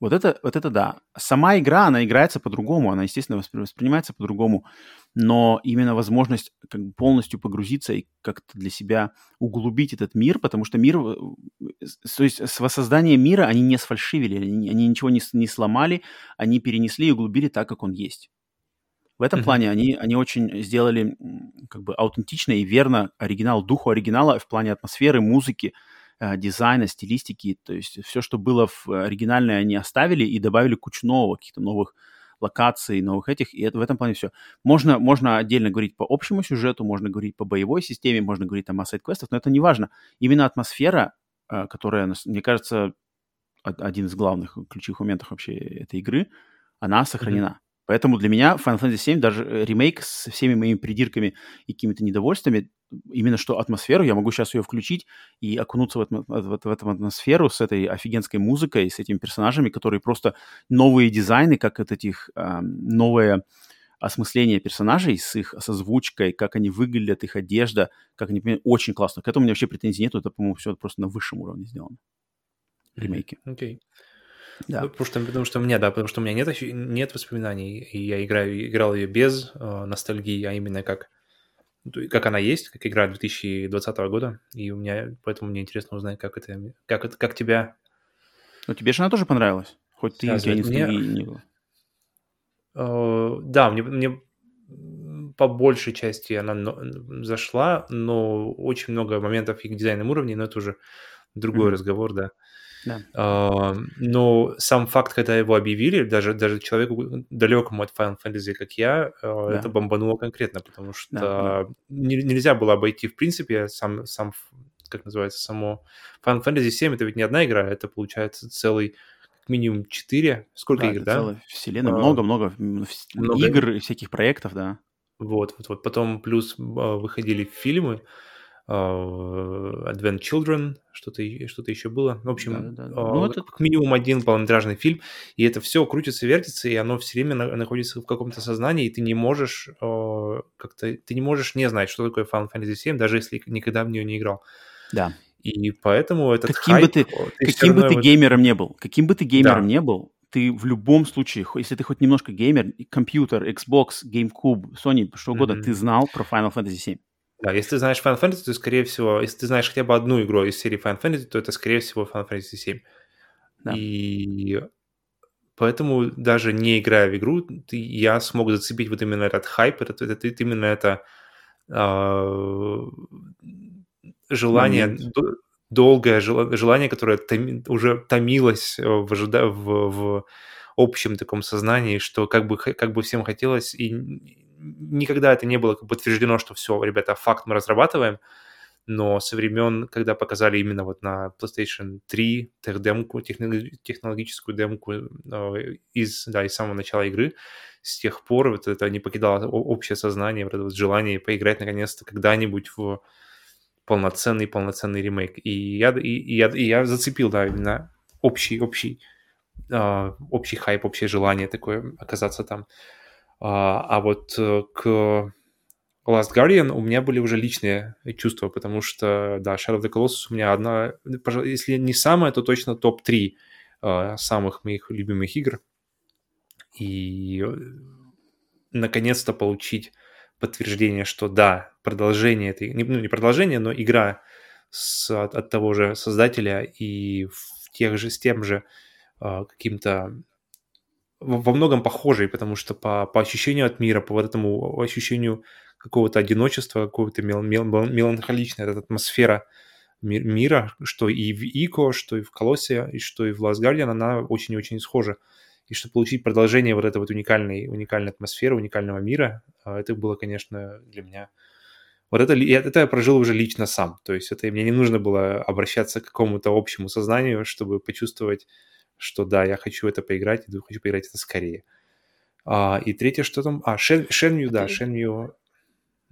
Вот это, вот это да. Сама игра, она играется по-другому, она, естественно, воспринимается по-другому, но именно возможность как бы полностью погрузиться и как-то для себя углубить этот мир, потому что мир, э, то есть с воссозданием мира они не сфальшивили, они, они ничего не, не сломали, они перенесли и углубили так, как он есть. В этом mm-hmm. плане они, они очень сделали как бы аутентично и верно оригинал, духу оригинала в плане атмосферы, музыки, Э, дизайна, стилистики, то есть все, что было в оригинальной, они оставили и добавили кучу нового, каких-то новых локаций, новых этих, и это, в этом плане все. Можно, можно отдельно говорить по общему сюжету, можно говорить по боевой системе, можно говорить там о сайт-квестах, но это не важно. Именно атмосфера, э, которая, мне кажется, один из главных ключевых моментов вообще этой игры, она сохранена. Поэтому для меня Final Fantasy VII, даже э, ремейк со всеми моими придирками и какими-то недовольствами, именно что атмосферу, я могу сейчас ее включить и окунуться в, этом, в, в эту атмосферу с этой офигенской музыкой, с этими персонажами, которые просто новые дизайны, как от этих э, новое осмысление персонажей с их созвучкой, как они выглядят, их одежда, как они, очень классно. К этому у меня вообще претензий нет, это, по-моему, все просто на высшем уровне сделано. Ремейки. Окей. Okay. Да. Ну, потому, что, потому что у меня, да, потому что у меня нет, нет воспоминаний, и я играю, играл ее без э, ностальгии, а именно как, как она есть, как игра 2020 года, и у меня, поэтому мне интересно узнать, как это, как, это, как тебя... Ну, тебе же она тоже понравилась, хоть ты, у тебя ностальгии мне... не было. Uh, да, мне, мне по большей части она но, зашла, но очень много моментов их дизайном уровней, но это уже другой mm-hmm. разговор, да. Да. Но сам факт, когда его объявили, даже, даже человеку далекому от Final Fantasy, как я, uh, да. это бомбануло конкретно, потому что да, да. Не, нельзя было обойти, в принципе, сам, сам, как называется, само Final Fantasy 7, это ведь не одна игра, это получается целый как минимум 4, сколько да, игр, да? Целая вселенная, много-много uh, много игр всяких проектов, да. Вот, вот, вот. Потом плюс выходили фильмы, Advent Children, что-то что еще было. В общем, да, да, да. Uh, ну, это... как минимум один полнометражный фильм, и это все крутится, вертится, и оно все время на, находится в каком-то сознании, и ты не можешь uh, как-то, ты не можешь не знать, что такое Final Fantasy VII, даже если никогда в нее не играл. Да. И поэтому этот каким хайп... Бы ты, ты каким бы ты вот... геймером не был, каким бы ты геймером да. не был, ты в любом случае, если ты хоть немножко геймер, компьютер, Xbox, GameCube, Sony, что угодно, mm-hmm. ты знал про Final Fantasy VII. Да, если ты знаешь Final Fantasy, то, скорее всего, если ты знаешь хотя бы одну игру из серии Final Fantasy, то это, скорее всего, Final Fantasy 7. Да. И поэтому даже не играя в игру, ты, я смог зацепить вот именно этот хайп, этот, этот, этот именно это э, желание, д, долгое желание, которое томи, уже томилось в, ожида, в, в общем таком сознании, что как бы, как бы всем хотелось, и никогда это не было подтверждено, что все, ребята, факт мы разрабатываем, но со времен, когда показали именно вот на PlayStation 3 техдемку, технологическую демку э, из, да, из самого начала игры, с тех пор вот это не покидало общее сознание, вот это вот желание поиграть наконец-то когда-нибудь в полноценный полноценный ремейк. И я, и, и я, и я зацепил, да, именно общий, общий, э, общий хайп, общее желание такое оказаться там. А, а вот э, к Last Guardian у меня были уже личные чувства, потому что, да, Shadow of the Colossus у меня одна, если не самая, то точно топ-3 э, самых моих любимых игр. И э, наконец-то получить подтверждение, что да, продолжение этой, ну не продолжение, но игра с, от, от того же создателя и в тех же, с тем же э, каким-то во многом похожий, потому что по, по ощущению от мира, по вот этому ощущению какого-то одиночества, какого-то мел, мел, меланхоличная эта атмосфера мира, что и в Ико, что и в Колоссе, и что и в Last Guardian, она очень-очень схожа. И чтобы получить продолжение вот этой вот уникальной, уникальной атмосферы, уникального мира, а, это было, конечно, для меня... Вот это, это я прожил уже лично сам. То есть это мне не нужно было обращаться к какому-то общему сознанию, чтобы почувствовать, что да, я хочу это поиграть, и хочу поиграть это скорее. А, и третье, что там? А, Шен, Шенмью, да, Шенмью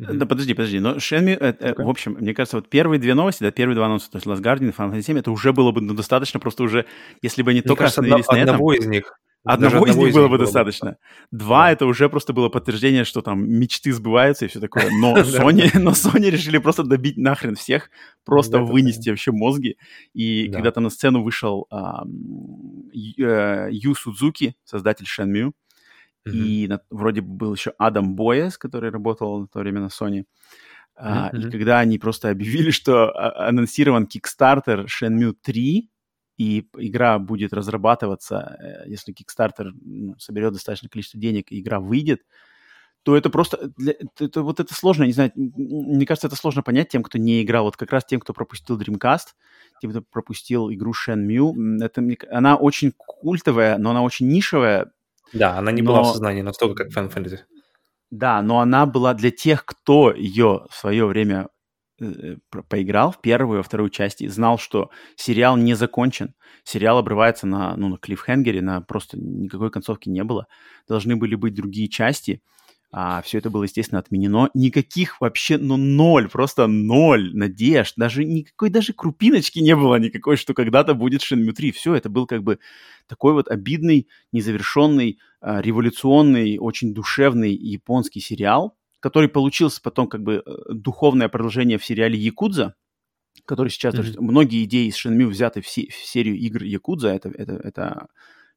Mm-hmm. Да подожди, подожди, но Shenmue, okay. в общем, мне кажется, вот первые две новости, да, первые два новости, то есть Last Guardian и Final Fantasy 7, это уже было бы ну, достаточно, просто уже, если бы они мне только кажется, остановились одно, на этом... одного из них. Одного, из них было бы достаточно. Два да. это уже просто было подтверждение, что там мечты сбываются и все такое. Но [LAUGHS] Sony, но Sony решили просто добить нахрен всех, просто вынести вообще мозги. И когда там на сцену вышел э, Ю Судзуки, создатель Shenmue, Mm-hmm. И на, вроде бы был еще Адам Бояс, который работал в то время на Sony. Mm-hmm. И когда они просто объявили, что а, анонсирован Kickstarter Shenmue 3, и игра будет разрабатываться, э, если Kickstarter ну, соберет достаточное количество денег, и игра выйдет, то это просто... Для, это, это, вот это сложно, не знаю, мне кажется, это сложно понять тем, кто не играл. Вот как раз тем, кто пропустил Dreamcast, тем, кто пропустил игру Shenmue. Это, она очень культовая, но она очень нишевая, да, она не но... была в сознании настолько, как Final Fantasy. Да, но она была для тех, кто ее в свое время поиграл в первую и вторую части, знал, что сериал не закончен. Сериал обрывается на, ну, на клиффхенгере, на просто никакой концовки не было. Должны были быть другие части. А, все это было, естественно, отменено. Никаких вообще, ну, ноль, просто ноль надежд. Даже никакой даже крупиночки не было никакой, что когда-то будет Shenmue 3. Все, это был как бы такой вот обидный, незавершенный, а, революционный, очень душевный японский сериал, который получился потом как бы э, духовное продолжение в сериале «Якудза», который сейчас... Mm-hmm. Многие идеи из Shenmue взяты в, се- в серию игр «Якудза». Это, это, это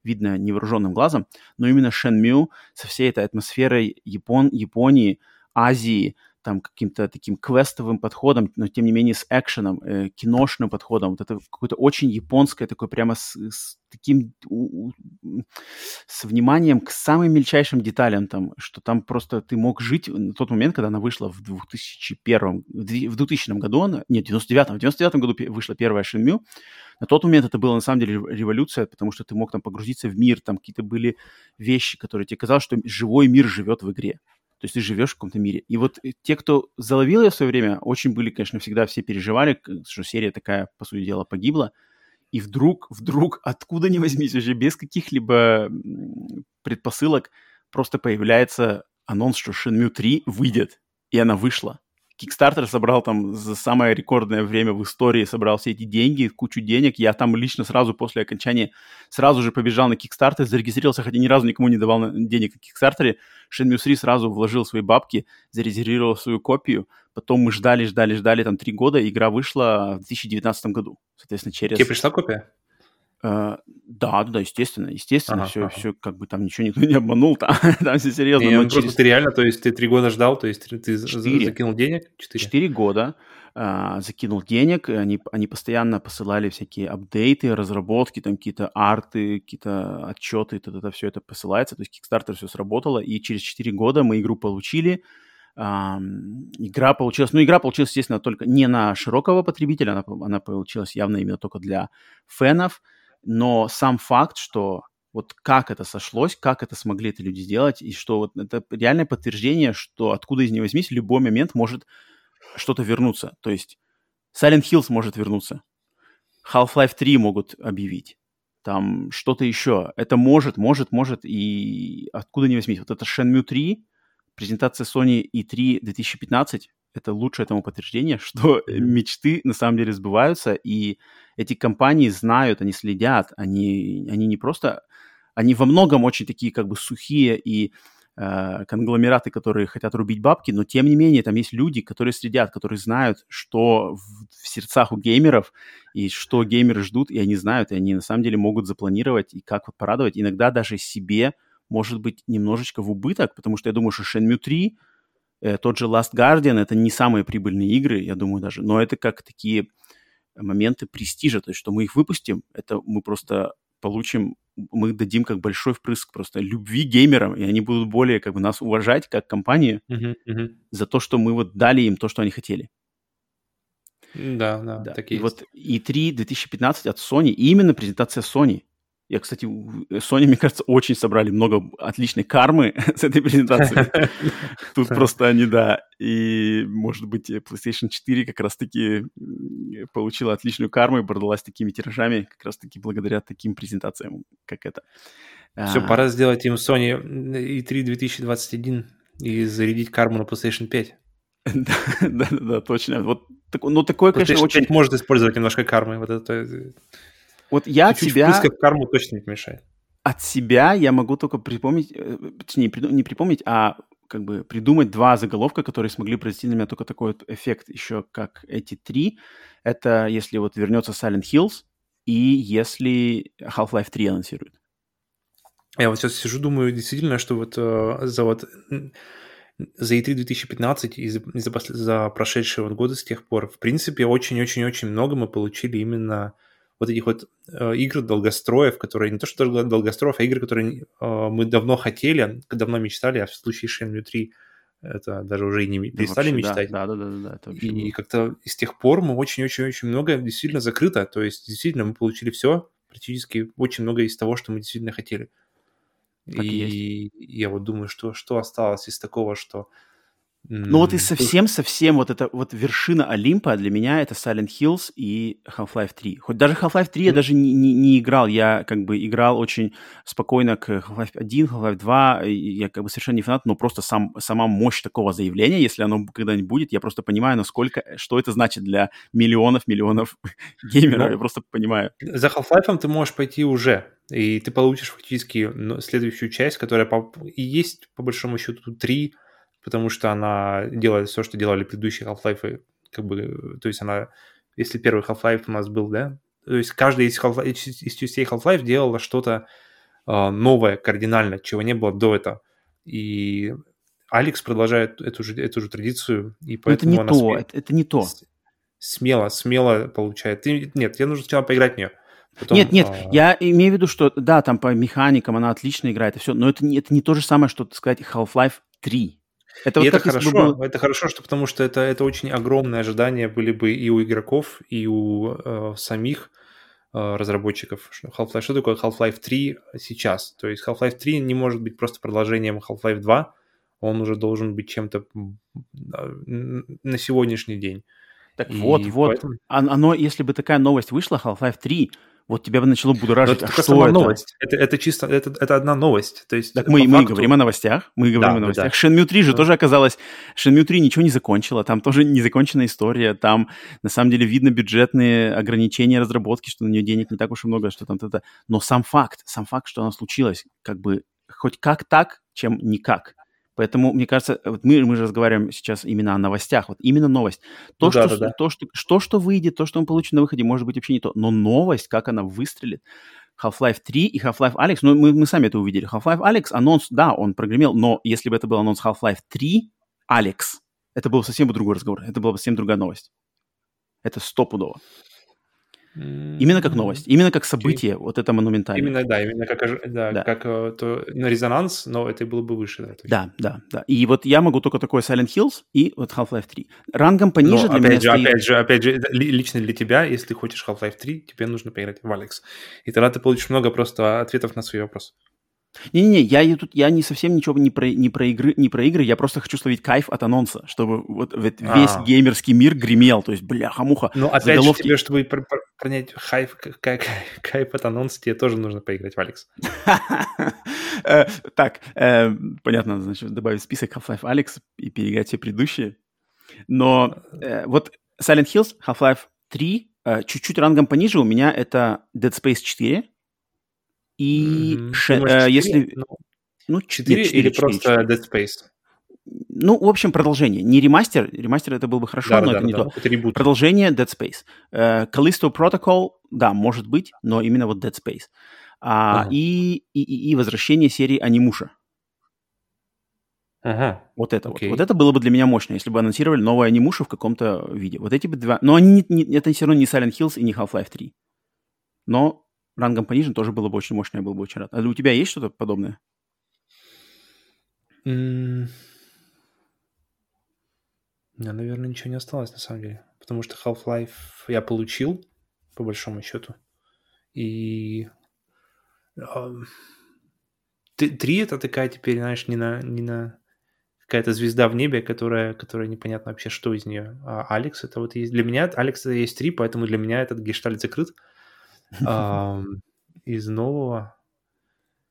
видно невооруженным глазом, но именно Шенмю со всей этой атмосферой Япон, Японии, Азии, там каким-то таким квестовым подходом, но тем не менее с экшеном, э, киношным подходом. Вот это какое-то очень японское, такое прямо с, с таким у, у, с вниманием к самым мельчайшим деталям, там, что там просто ты мог жить на тот момент, когда она вышла в 2001, в 2000 году, она, нет, в 99 в 99 году вышла первая Shenmue, на тот момент это было на самом деле революция, потому что ты мог там погрузиться в мир, там какие-то были вещи, которые тебе казалось, что живой мир живет в игре. То есть ты живешь в каком-то мире. И вот э, те, кто заловил ее в свое время, очень были, конечно, всегда все переживали, что серия такая, по сути дела, погибла. И вдруг, вдруг, откуда ни возьмись, уже без каких-либо предпосылок, просто появляется анонс, что Shenmue 3 выйдет. И она вышла. Kickstarter собрал там за самое рекордное время в истории, собрал все эти деньги, кучу денег. Я там лично сразу после окончания сразу же побежал на Kickstarter, зарегистрировался, хотя ни разу никому не давал денег на Kickstarter. 3 сразу вложил свои бабки, зарезервировал свою копию. Потом мы ждали, ждали, ждали там три года. Игра вышла в 2019 году. Соответственно, через... Тебе пришла копия? Uh, да, да, естественно, естественно, ага, все, ага. все, как бы там ничего никто не обманул, [LAUGHS] там, там все серьезно. Не, через... просто ты реально, то есть ты три года ждал, то есть ты 4. закинул денег? Четыре. Четыре года uh, закинул денег, они, они постоянно посылали всякие апдейты, разработки, там какие-то арты, какие-то отчеты, это, это все это посылается, то есть Kickstarter все сработало, и через четыре года мы игру получили, игра получилась, ну, игра получилась, естественно, только не на широкого потребителя, она, она получилась явно именно только для фенов, но сам факт, что вот как это сошлось, как это смогли это люди сделать, и что вот это реальное подтверждение, что откуда из него возьмись, в любой момент может что-то вернуться. То есть Silent Hills может вернуться, Half-Life 3 могут объявить, там что-то еще. Это может, может, может, и откуда не возьмись. Вот это Shenmue 3, презентация Sony E3 2015, это лучшее этому подтверждение, [LAUGHS] что mm-hmm. мечты на самом деле сбываются, и эти компании знают, они следят, они, они не просто... Они во многом очень такие как бы сухие и э, конгломераты, которые хотят рубить бабки, но тем не менее там есть люди, которые следят, которые знают, что в, в сердцах у геймеров и что геймеры ждут, и они знают, и они на самом деле могут запланировать и как вот порадовать. Иногда даже себе может быть немножечко в убыток, потому что я думаю, что Shenmue 3 Э, тот же Last Guardian это не самые прибыльные игры, я думаю даже, но это как такие моменты престижа, то есть что мы их выпустим, это мы просто получим, мы дадим как большой впрыск просто любви геймерам, и они будут более как бы нас уважать как компанию uh-huh, uh-huh. за то, что мы вот дали им то, что они хотели. Да, да, да. такие. И вот E3 2015 от Sony, и именно презентация Sony, я, кстати, Sony, мне кажется, очень собрали много отличной кармы [LAUGHS] с этой презентацией. [LAUGHS] Тут просто они, да. И, может быть, PlayStation 4 как раз-таки получила отличную карму и продалась такими тиражами как раз-таки благодаря таким презентациям, как это. Все, а... пора сделать им Sony E3 2021 и зарядить карму на PlayStation 5. [LAUGHS] да, да, да, точно. Вот, ну, такое, конечно, очень... может использовать немножко кармы. Вот это вот я от себя... в карму точно не помешает. От себя я могу только припомнить, э, точнее, не припомнить, а как бы придумать два заголовка, которые смогли произвести на меня только такой вот эффект еще, как эти три. Это если вот вернется Silent Hills и если Half-Life 3 анонсирует. Я вот сейчас сижу, думаю, действительно, что вот э, за вот за E3 2015 и за, за, за прошедшие вот годы с тех пор, в принципе, очень-очень-очень много мы получили именно вот этих вот э, игр долгостроев, которые не то что долгостроев, а игры, которые э, мы давно хотели, давно мечтали, а в случае Shenmue 3 это даже уже и не перестали да, мечтать. Да, да, да, да, да и как-то с тех пор мы очень-очень-очень много действительно закрыто, то есть действительно мы получили все, практически очень много из того, что мы действительно хотели. Так и, и я вот думаю, что, что осталось из такого, что ну вот и совсем-совсем вот это вот вершина Олимпа для меня это Silent Hills и Half-Life 3. Хоть даже Half-Life 3 я даже не, не, не играл, я как бы играл очень спокойно к Half-Life 1, Half-Life 2, я как бы совершенно не фанат, но просто сам, сама мощь такого заявления, если оно когда-нибудь будет, я просто понимаю, насколько, что это значит для миллионов-миллионов [LAUGHS] геймеров, ну, я просто понимаю. За Half-Life ты можешь пойти уже, и ты получишь фактически ну, следующую часть, которая по... и есть, по большому счету, три потому что она делает все, что делали предыдущие Half-Life, как бы, то есть она, если первый Half-Life у нас был, да, то есть каждая из, Half из частей Half-Life делала что-то э, новое кардинально, чего не было до этого. И Алекс продолжает эту же, эту же традицию, и поэтому это не то, смело, это, это не то. Смело, смело получает. Ты, нет, тебе нужно сначала поиграть в нее. Потом, нет, нет, а... я имею в виду, что да, там по механикам она отлично играет и все, но это не, это не то же самое, что сказать Half-Life 3. Это, вот это хорошо, было... это хорошо, что потому что это, это очень огромные ожидания были бы и у игроков, и у э, самих э, разработчиков. Half-Life, что такое Half-Life 3 сейчас? То есть Half-Life 3 не может быть просто продолжением Half-Life 2, он уже должен быть чем-то на сегодняшний день. Так и вот, вот, поэтому... оно, если бы такая новость вышла, Half-Life 3, вот тебя бы начало будоражить, а что это? новость. Это, это чисто, это, это одна новость. То есть так мы, мы говорим о новостях, мы говорим да, о новостях. Да, да. Shenmue 3 же да. тоже оказалось, Shenmue 3 ничего не закончила, там тоже незаконченная история, там на самом деле видно бюджетные ограничения разработки, что на нее денег не так уж и много, что там это. Но сам факт, сам факт, что она случилась, как бы хоть как так, чем никак. Поэтому, мне кажется, вот мы, мы же разговариваем сейчас именно о новостях. Вот именно новость. То, ну, что, да, да, да. то, что, что, что выйдет, то, что мы получим на выходе, может быть вообще не то. Но новость, как она выстрелит. Half-Life 3 и Half-Life Alex, ну, мы, мы сами это увидели. Half-Life Alex, анонс, да, он прогремел, но если бы это был анонс Half-Life 3 Alex, это был совсем другой разговор. Это была бы совсем другая новость. Это стопудово. Именно как новость, именно как событие, okay. вот это монументальное. Именно, да, именно как, да, да. как э, то, на резонанс, но это было бы выше. Да, да, да, да. И вот я могу только такой Silent Hills и вот Half-Life 3. Рангом пониже но, для опять меня же, стоит... Опять же, опять же, лично для тебя, если ты хочешь Half-Life 3, тебе нужно поиграть в Alex. И тогда ты получишь много просто ответов на свои вопросы. Не-не-не, я тут я не совсем ничего не про, не про игры, не про игры, я просто хочу словить кайф от анонса, чтобы вот весь а. геймерский мир гремел, то есть бляха-муха. Ну, опять заголовки... же, тебе, чтобы пр- пр- пронять хайф, кайф, кайф от анонса, тебе тоже нужно поиграть в Алекс. [LAUGHS] Э, так, э, понятно, значит, добавить список Half-Life Алекс и переиграть все предыдущие. Но э, вот Silent Hills, Half-Life 3, чуть-чуть рангом пониже у меня это Dead Space 4, и mm-hmm. ше, Думаешь, 4? э, если... Ну, Ну, 4, 4 или 4, просто 4. Dead Space? Ну, в общем, продолжение. Не ремастер. Ремастер это был бы хорошо, да, но да, это не да, то. Это ребут. Продолжение Dead Space. Uh, Callisto Protocol, да, может быть, но именно вот Dead Space. А, ага. и, и, и возвращение серии Анимуша. Ага. Вот это Окей. вот. Вот это было бы для меня мощно, если бы анонсировали новую анимушу в каком-то виде. Вот эти бы два... Но они не, не, это все равно не Silent Hills и не Half-Life 3. Но рангом пониже тоже было бы очень мощно, я был бы очень рад. А у тебя есть что-то подобное? Mm. У меня, наверное, ничего не осталось на самом деле. Потому что Half-Life я получил, по большому счету. И... Три это такая теперь, знаешь, не на, не на какая-то звезда в небе, которая, которая непонятно вообще, что из нее. А Алекс это вот есть... Для меня Алекс это есть три, поэтому для меня этот гештальт закрыт. Из нового,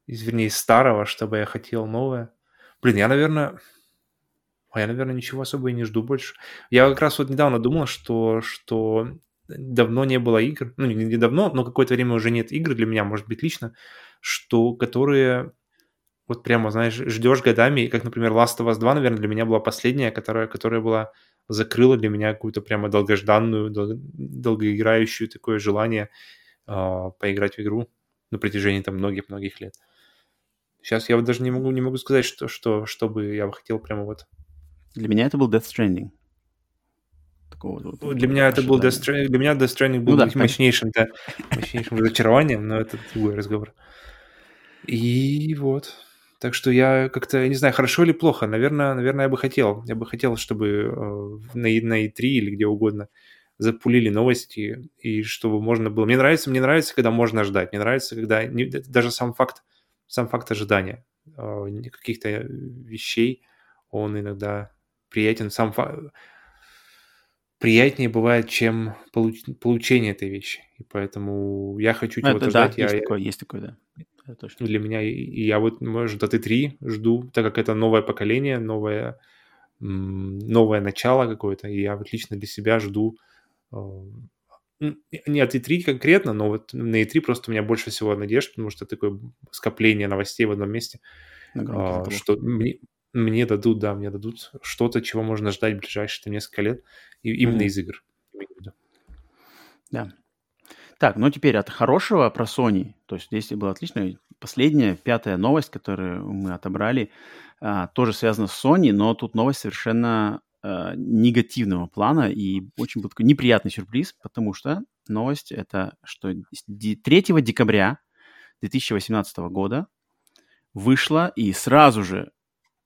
из, вернее, из старого, чтобы я хотел новое. Блин, я, наверное... А я, наверное, ничего особо и не жду больше. Я как раз вот недавно думал, что, что давно не было игр, ну, не, не давно, но какое-то время уже нет игр для меня, может быть, лично, что, которые вот прямо, знаешь, ждешь годами, как, например, Last of Us 2, наверное, для меня была последняя, которая, которая была, закрыла для меня какую-то прямо долгожданную, дол- долгоиграющую такое желание поиграть в игру на протяжении там многих-многих лет. Сейчас я вот даже не могу, не могу сказать, что, что, что бы я хотел прямо вот для меня это был Death Stranding. Такого, вот, для меня это был Death Stranding, для меня Death Stranding был ну, да, мощнейшим, да, мощнейшим разочарованием, но это другой разговор. И вот. Так что я как-то, я не знаю, хорошо или плохо. Наверное, наверное, я бы хотел. Я бы хотел, чтобы э, на, на E3 или где угодно запулили новости, и чтобы можно было... Мне нравится, мне нравится, когда можно ждать. Мне нравится, когда... Даже сам факт, сам факт ожидания э, каких-то вещей, он иногда приятен сам факт. Приятнее бывает, чем получ... получение этой вещи. И поэтому я хочу ну, чего-то ждать. Да, есть я... такое, есть такое, да. Это точно. Для меня, и я вот, может, от И3 жду, так как это новое поколение, новое, новое начало какое-то, и я вот лично для себя жду э, не от E3 конкретно, но вот на E3 просто у меня больше всего надежд, потому что такое скопление новостей в одном месте, а, что мне, мне дадут, да, мне дадут что-то, чего можно ждать в ближайшие там, несколько лет, и именно mm-hmm. из игр. Да. Так, ну теперь от хорошего про Sony. То есть здесь было отлично. Последняя, пятая новость, которую мы отобрали, а, тоже связана с Sony, но тут новость совершенно а, негативного плана и очень был такой неприятный сюрприз, потому что новость это, что 3 декабря 2018 года вышла и сразу же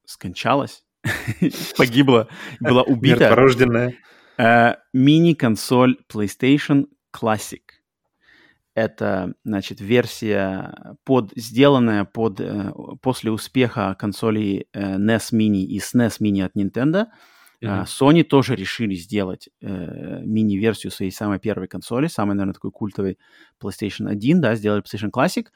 скончалась, [LAUGHS] погибла, была убита. Мертворожденная. Э, мини-консоль PlayStation Classic. Это, значит, версия, под, сделанная под, э, после успеха консолей э, NES Mini и SNES Mini от Nintendo. Mm-hmm. Sony тоже решили сделать э, мини-версию своей самой первой консоли, самой, наверное, такой культовой PlayStation 1, да, сделали PlayStation Classic.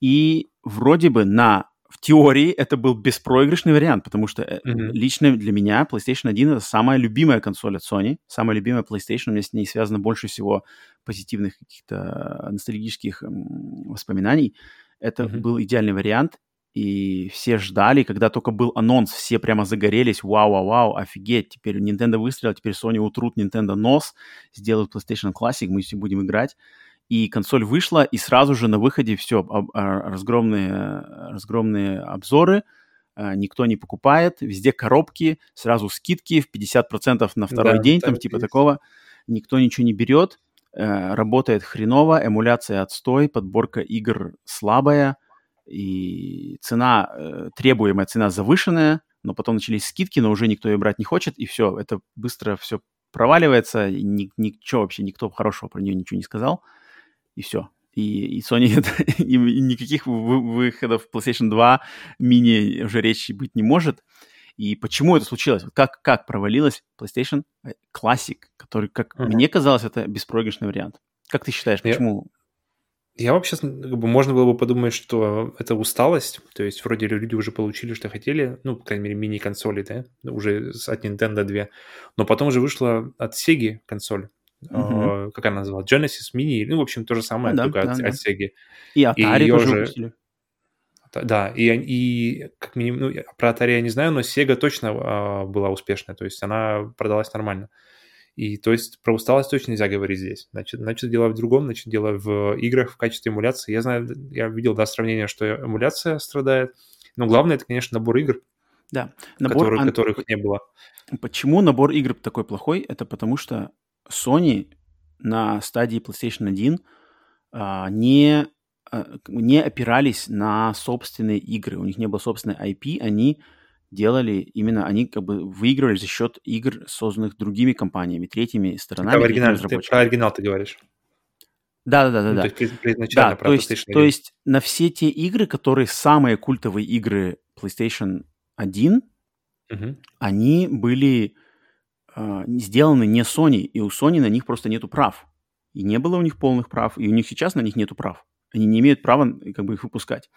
И вроде бы на в теории это был беспроигрышный вариант, потому что mm-hmm. лично для меня PlayStation 1 это самая любимая консоль от Sony, самая любимая PlayStation, у меня с ней связано больше всего позитивных каких-то ностальгических воспоминаний. Это mm-hmm. был идеальный вариант, и все ждали, когда только был анонс, все прямо загорелись, вау-вау-вау, офигеть, теперь Nintendo выстрелил, теперь Sony утрут Nintendo нос, сделают PlayStation Classic, мы все будем играть и консоль вышла, и сразу же на выходе все, а, разгромные, разгромные обзоры, а, никто не покупает, везде коробки, сразу скидки в 50% на второй да, день, там типа есть. такого, никто ничего не берет. э, работает хреново, эмуляция отстой, подборка игр слабая, и цена, э, требуемая цена завышенная, но потом начались скидки, но уже никто ее брать не хочет, и все, это быстро все проваливается, и ни, ничего вообще, никто хорошего про нее ничего не сказал, и все. И, и Sony [LAUGHS] это, и, никаких выходов PlayStation 2 мини уже речи быть не может. И почему это случилось? Как, как провалилась PlayStation Classic, который, как uh-huh. мне казалось, это беспроигрышный вариант. Как ты считаешь, почему? Я вообще, как бы, можно было бы подумать, что это усталость, то есть вроде люди уже получили, что хотели, ну, по крайней мере, мини-консоли, да, уже от Nintendo 2, но потом уже вышла от Sega консоль, uh-huh. как она называлась, Genesis Mini, ну, в общем, то же самое, ну, только да, от, да. от Sega. И Atari и тоже выпустили. Да, и, и как минимум, ну, про Atari я не знаю, но Sega точно э, была успешная, то есть она продалась нормально. И то есть про усталость точно нельзя говорить здесь. Значит, значит дело в другом, значит, дело в играх в качестве эмуляции. Я знаю, я видел, да, сравнение, что эмуляция страдает. Но главное, это, конечно, набор игр, да. набор, который, ан... которых не было. Почему набор игр такой плохой? Это потому что Sony на стадии PlayStation 1 а, не, а, не опирались на собственные игры. У них не было собственной IP, они делали именно, они как бы выигрывали за счет игр, созданных другими компаниями, третьими сторонами. Это оригинал, ты, про оригинал ты говоришь. Да, да, да, ну, да. То есть да, про то есть, то есть на все те игры, которые самые культовые игры PlayStation 1, угу. они были э, сделаны не Sony, и у Sony на них просто нету прав. И не было у них полных прав, и у них сейчас на них нету прав. Они не имеют права как бы их выпускать.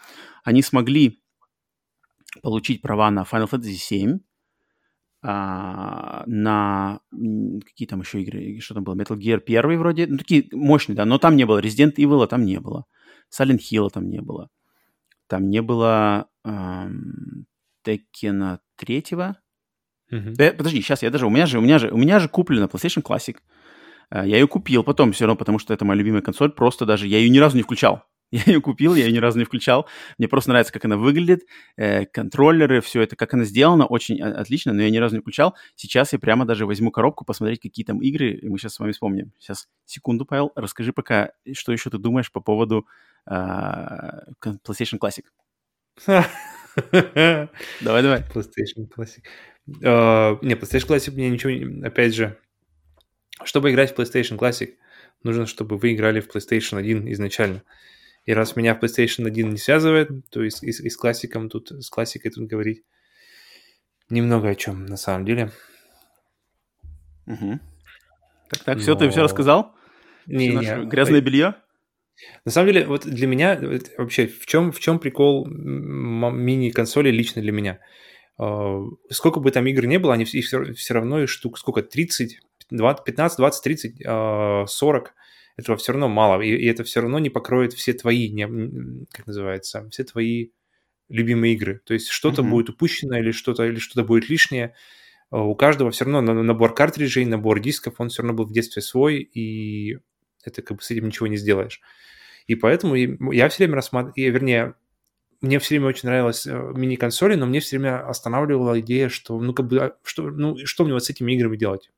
Они смогли получить права на Final Fantasy VII, а, на какие там еще игры, что там было, Metal Gear 1 вроде, ну, такие мощные, да, но там не было, Resident Evil там не было, Silent Hill там не было, там не было эм, Tekken 3 Mm-hmm. Да, подожди, сейчас я даже, у меня же, у меня же, у меня же куплена PlayStation Classic. Э, я ее купил потом все равно, потому что это моя любимая консоль, просто даже я ее ни разу не включал. Я ее купил, я ее ни разу не включал. Мне просто нравится, как она выглядит, э, контроллеры, все это, как она сделана, очень отлично, но я ни разу не включал. Сейчас я прямо даже возьму коробку, посмотреть, какие там игры, и мы сейчас с вами вспомним. Сейчас, секунду, Павел, расскажи пока, что еще ты думаешь по поводу э, PlayStation Classic. Давай, давай. PlayStation Classic. Uh, не, PlayStation Classic мне ничего... Опять же, чтобы играть в PlayStation Classic, нужно, чтобы вы играли в PlayStation 1 изначально. И раз меня PlayStation 1 не связывает, то есть и, и с классиком тут, с классикой тут говорить немного о чем на самом деле. Угу. Так, так, Но... все, ты все рассказал? Не, не, грязное белье? На самом деле, вот для меня вообще в чем, в чем прикол мини-консоли лично для меня? А, сколько бы там игр не было, они все, все, все равно и штук, сколько, 30, 20, 15, 20, 30, 40 этого все равно мало, и, и это все равно не покроет все твои, не, как называется, все твои любимые игры. То есть что-то mm-hmm. будет упущено или что-то или что-то будет лишнее. А, у каждого все равно набор картриджей, набор дисков, он все равно был в детстве свой, и это как бы с этим ничего не сделаешь. И поэтому я все время рассматриваю, вернее, мне все время очень нравилась э, мини-консоли, но мне все время останавливала идея, что, ну, как бы, а, что, ну, что мне вот с этими играми делать?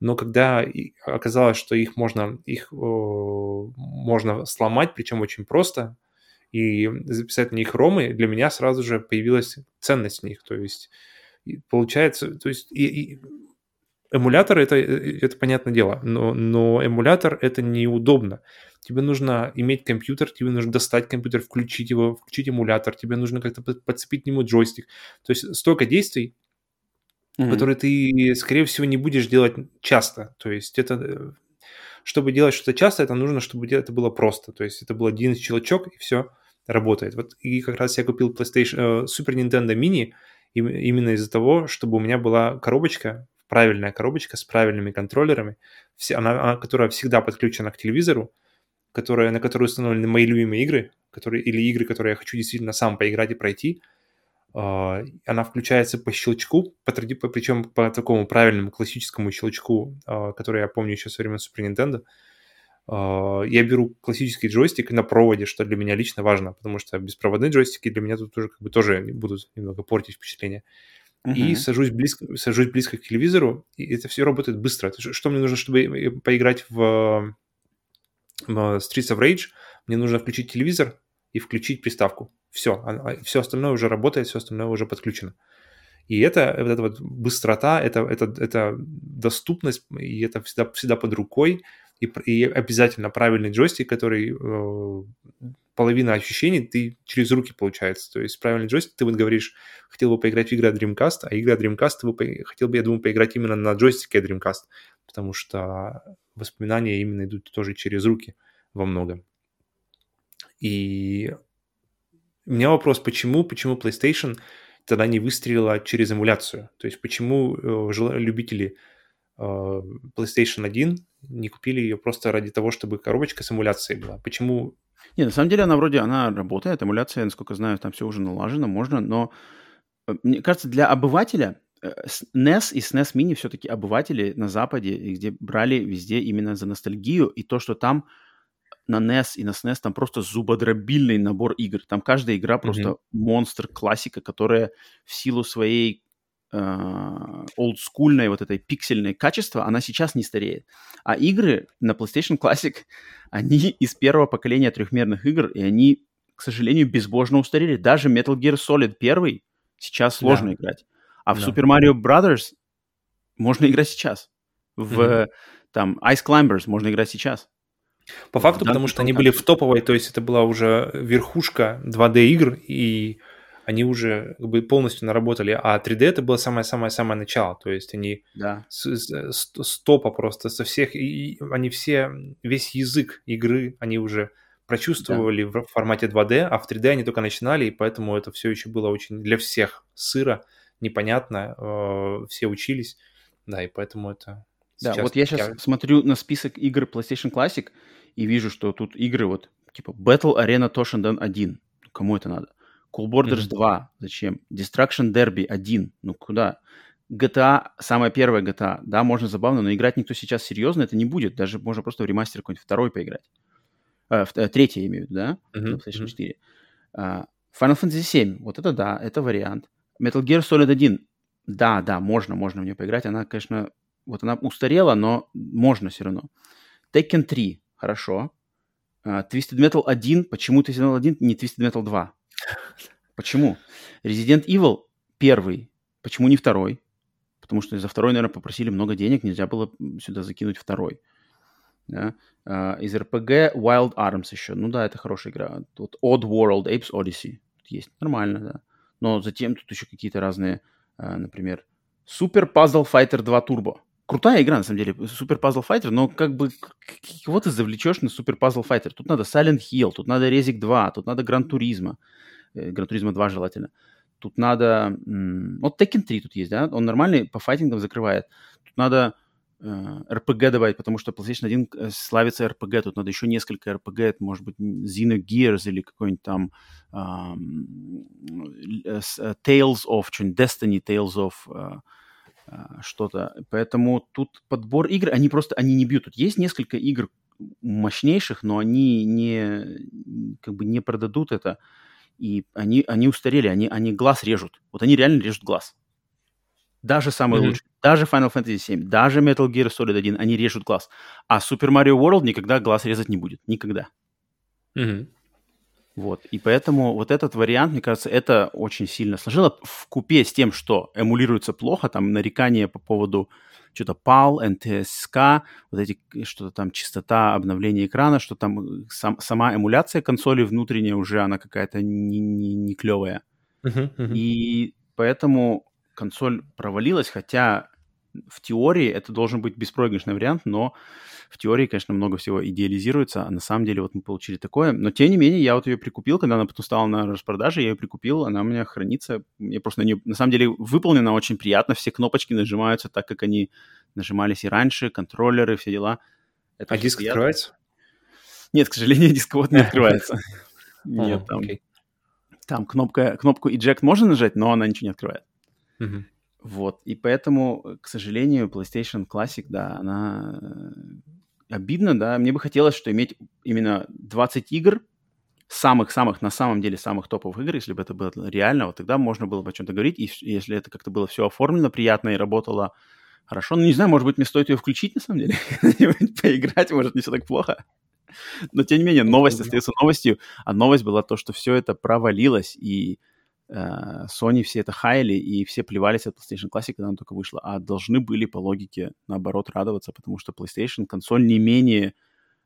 Но когда оказалось, что их можно, их можно сломать, причем очень просто, и записать на них ромы, для меня сразу же появилась ценность в них. То есть получается, то есть и, и эмулятор это, э, это понятное дело, но, но эмулятор это неудобно. Тебе нужно иметь компьютер, тебе нужно достать компьютер, включить его, включить эмулятор, тебе нужно как-то подцепить к нему джойстик. То есть столько действий, mm-hmm. которые ты, скорее всего, не будешь делать часто. То есть это, э, чтобы делать что-то часто, это нужно, чтобы это было просто. То есть это был один щелчок, и все работает. Вот и как раз я купил PlayStation, э, Super Nintendo Mini именно из-за того, чтобы у меня была коробочка, правильная коробочка с правильными контроллерами, все, она, она, которая всегда подключена к телевизору, которая, на которой установлены мои любимые игры, которые, или игры, которые я хочу действительно сам поиграть и пройти – она включается по щелчку, по, причем по такому правильному классическому щелчку, а, который я помню еще со времен Super Nintendo. А, я беру классический джойстик на проводе, что для меня лично важно, потому что беспроводные джойстики для меня тут тоже как бы тоже будут немного портить впечатление. и сажусь близко, сажусь близко к телевизору, и это все работает быстро. Что мне нужно, чтобы поиграть в, в Streets of Rage? Мне нужно включить телевизор и включить приставку. Все, все остальное уже работает, все остальное уже подключено. И это, вот эта вот быстрота, это, это, это доступность, и это всегда, всегда под рукой, и, и обязательно правильный джойстик, который э, половина ощущений ты через руки получается. То есть правильный джойстик, ты вот говоришь, хотел бы поиграть в игры Dreamcast, а игра Dreamcast, ты бы, хотел бы, я думаю, поиграть именно на джойстике Dreamcast, потому что воспоминания именно идут тоже через руки во многом. И у меня вопрос, почему, почему PlayStation тогда не выстрелила через эмуляцию? То есть почему э, любители э, PlayStation 1 не купили ее просто ради того, чтобы коробочка с эмуляцией была? Почему? Не, на самом деле она вроде, она работает, эмуляция, насколько знаю, там все уже налажено, можно, но э, мне кажется, для обывателя NES и SNES Mini все-таки обыватели на Западе, где брали везде именно за ностальгию, и то, что там на NES и на SNES там просто зубодробильный набор игр. Там каждая игра просто mm-hmm. монстр, классика, которая в силу своей э, олдскульной вот этой пиксельной качества, она сейчас не стареет. А игры на PlayStation Classic, [LAUGHS] они из первого поколения трехмерных игр, и они, к сожалению, безбожно устарели. Даже Metal Gear Solid 1 сейчас сложно да. играть. А в да. Super Mario Brothers можно играть сейчас. В mm-hmm. там Ice Climbers можно играть сейчас. По факту, да, потому что они были в топовой, то есть это была уже верхушка 2D игр, и они уже как бы полностью наработали. А 3D это было самое-самое-самое начало, то есть они да. с, с, с топа просто, со всех, и они все, весь язык игры, они уже прочувствовали да. в формате 2D, а в 3D они только начинали, и поэтому это все еще было очень для всех сыро, непонятно, э, все учились, да, и поэтому это... Да, вот я сейчас я... смотрю на список игр PlayStation Classic, и вижу, что тут игры вот типа Battle Arena Toshinden 1. Кому это надо? Cool Borders mm-hmm. 2. Зачем? Destruction Derby 1. Ну куда? GTA, самая первая GTA, да, можно забавно, но играть никто сейчас серьезно это не будет. Даже можно просто в ремастер какой-нибудь второй поиграть. Э, в, э, третий, я имею в виду, да? Uh-huh, PlayStation 4. Uh, Final Fantasy 7, вот это да, это вариант. Metal Gear Solid 1, да, да, можно, можно в нее поиграть. Она, конечно, вот она устарела, но можно все равно. Tekken 3, Хорошо. Uh, Twisted Metal 1. Почему Twisted Metal 1, не Twisted Metal 2? Почему? Resident Evil первый. Почему не второй? Потому что за второй, наверное, попросили много денег, нельзя было сюда закинуть второй. Да? Uh, из RPG Wild Arms еще. Ну да, это хорошая игра. Тут Odd World, Apes Odyssey. Тут есть. Нормально, да. Но затем тут еще какие-то разные, uh, например, Super Puzzle Fighter 2 Turbo крутая игра, на самом деле, Super Puzzle Fighter, но как бы кого ты завлечешь на Super Puzzle Fighter? Тут надо Silent Hill, тут надо Резик 2, тут надо Gran Turismo, Gran Turismo 2 желательно. Тут надо... Вот Tekken 3 тут есть, да? Он нормальный по файтингам закрывает. Тут надо э, RPG добавить, потому что PlayStation 1 э, славится RPG. Тут надо еще несколько RPG. Это может быть Xenogears или какой-нибудь там um, Tales of, что-нибудь Destiny, Tales of... Uh, что-то. Поэтому тут подбор игр, они просто, они не бьют. Тут есть несколько игр мощнейших, но они не, как бы не продадут это. И они, они устарели, они, они глаз режут. Вот они реально режут глаз. Даже самый mm-hmm. лучший, даже Final Fantasy 7, даже Metal Gear Solid 1, они режут глаз. А Super Mario World никогда глаз резать не будет. Никогда. Mm-hmm. Вот. И поэтому вот этот вариант, мне кажется, это очень сильно сложило в купе с тем, что эмулируется плохо, там нарекания по поводу что-то PAL, NTSK, вот эти что-то там частота обновления экрана, что там э, сам, сама эмуляция консоли внутренняя уже, она какая-то не, не, не клевая. Uh-huh, uh-huh. И поэтому консоль провалилась, хотя в теории это должен быть беспроигрышный вариант, но в теории, конечно, много всего идеализируется, а на самом деле вот мы получили такое. Но, тем не менее, я вот ее прикупил, когда она потом стала на распродаже, я ее прикупил, она у меня хранится. Мне просто на нее, на самом деле, выполнена очень приятно, все кнопочки нажимаются так, как они нажимались и раньше, контроллеры, все дела. Это а диск приятно. открывается? Нет, к сожалению, [LAUGHS] дисковод не открывается. [LAUGHS] Нет, там, там кнопка, кнопку eject можно нажать, но она ничего не открывает. Вот, и поэтому, к сожалению, PlayStation Classic, да, она обидно, да. Мне бы хотелось, что иметь именно 20 игр самых-самых, на самом деле, самых топовых игр, если бы это было реально, вот тогда можно было бы о чем-то говорить, и если это как-то было все оформлено приятно и работало хорошо, ну, не знаю, может быть, мне стоит ее включить, на самом деле, [LAUGHS] поиграть, может, не все так плохо. Но, тем не менее, новость остается новостью, а новость была то, что все это провалилось, и э, Sony все это хайли, и все плевались от PlayStation Classic, когда она только вышла, а должны были, по логике, наоборот, радоваться, потому что PlayStation консоль не менее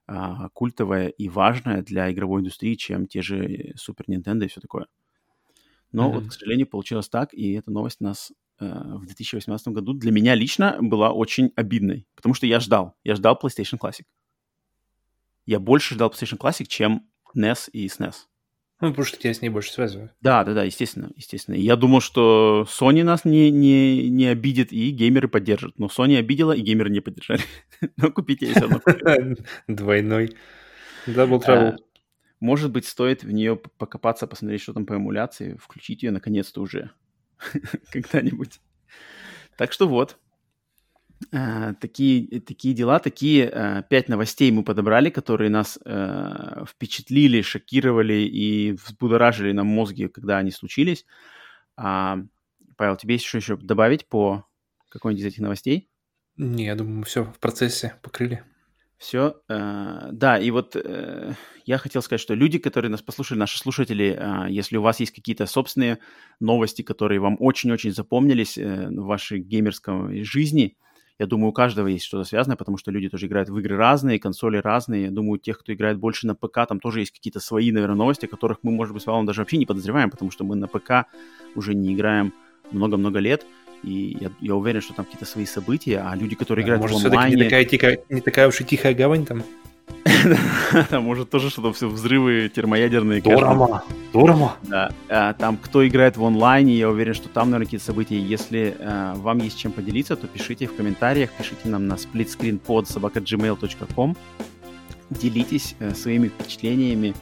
а, культовая и важная для игровой индустрии, чем те же Super Nintendo и все такое. Но mm-hmm. вот, к сожалению, получилось так, и эта новость нас э, в 2018 году для меня лично была очень обидной, потому что я ждал, я ждал PlayStation Classic. Я больше ждал PlayStation Classic, чем NES и SNES. Ну, потому что тебя с ней больше связывают. Да, да, да, естественно, естественно. я думал, что Sony нас не, не, не обидит, и геймеры поддержат. Но Sony обидела, и геймеры не поддержали. [LAUGHS] Но купите ее все равно. Двойной. Double trouble. А, может быть, стоит в нее покопаться, посмотреть, что там по эмуляции, включить ее наконец-то уже [LAUGHS] когда-нибудь. Так что вот, такие, такие дела, такие э, пять новостей мы подобрали, которые нас э, впечатлили, шокировали и взбудоражили нам мозги, когда они случились. А, Павел, тебе есть что еще добавить по какой-нибудь из этих новостей? Не, я думаю, мы все в процессе покрыли. Все, э, да, и вот э, я хотел сказать, что люди, которые нас послушали, наши слушатели, э, если у вас есть какие-то собственные новости, которые вам очень-очень запомнились э, в вашей геймерской жизни, э, я думаю, у каждого есть что-то связанное, потому что люди тоже играют в игры разные, консоли разные. Я думаю, у тех, кто играет больше на ПК, там тоже есть какие-то свои, наверное, новости, о которых мы, может быть, с вами даже вообще не подозреваем, потому что мы на ПК уже не играем много-много лет. И я, я уверен, что там какие-то свои события, а люди, которые играют может, в онлайне... не такая, тихая, не такая уж и тихая гавань там? Там [LAUGHS] может тоже что-то все взрывы термоядерные. Дорама, дорама. Да. А, там кто играет в онлайне, я уверен, что там, наверное, какие-то события. Если а, вам есть чем поделиться, то пишите в комментариях, пишите нам на splitscreenpod собака.gmail.com. Делитесь э, своими впечатлениями,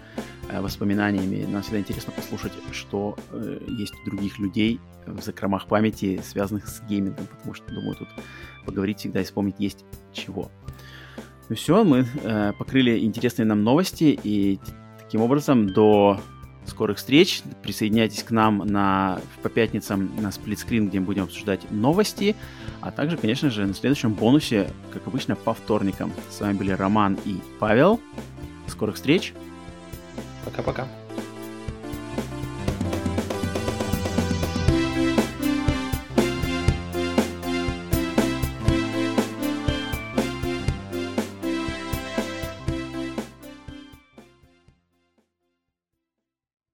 э, воспоминаниями. Нам всегда интересно послушать, что э, есть у других людей в закромах памяти, связанных с геймингом, потому что, думаю, тут поговорить всегда и вспомнить есть чего. Ну все, мы э, покрыли интересные нам новости, и таким образом до скорых встреч. Присоединяйтесь к нам на, по пятницам на сплитскрин, где мы будем обсуждать новости, а также, конечно же, на следующем бонусе, как обычно, по вторникам. С вами были Роман и Павел. Скорых встреч. Пока-пока.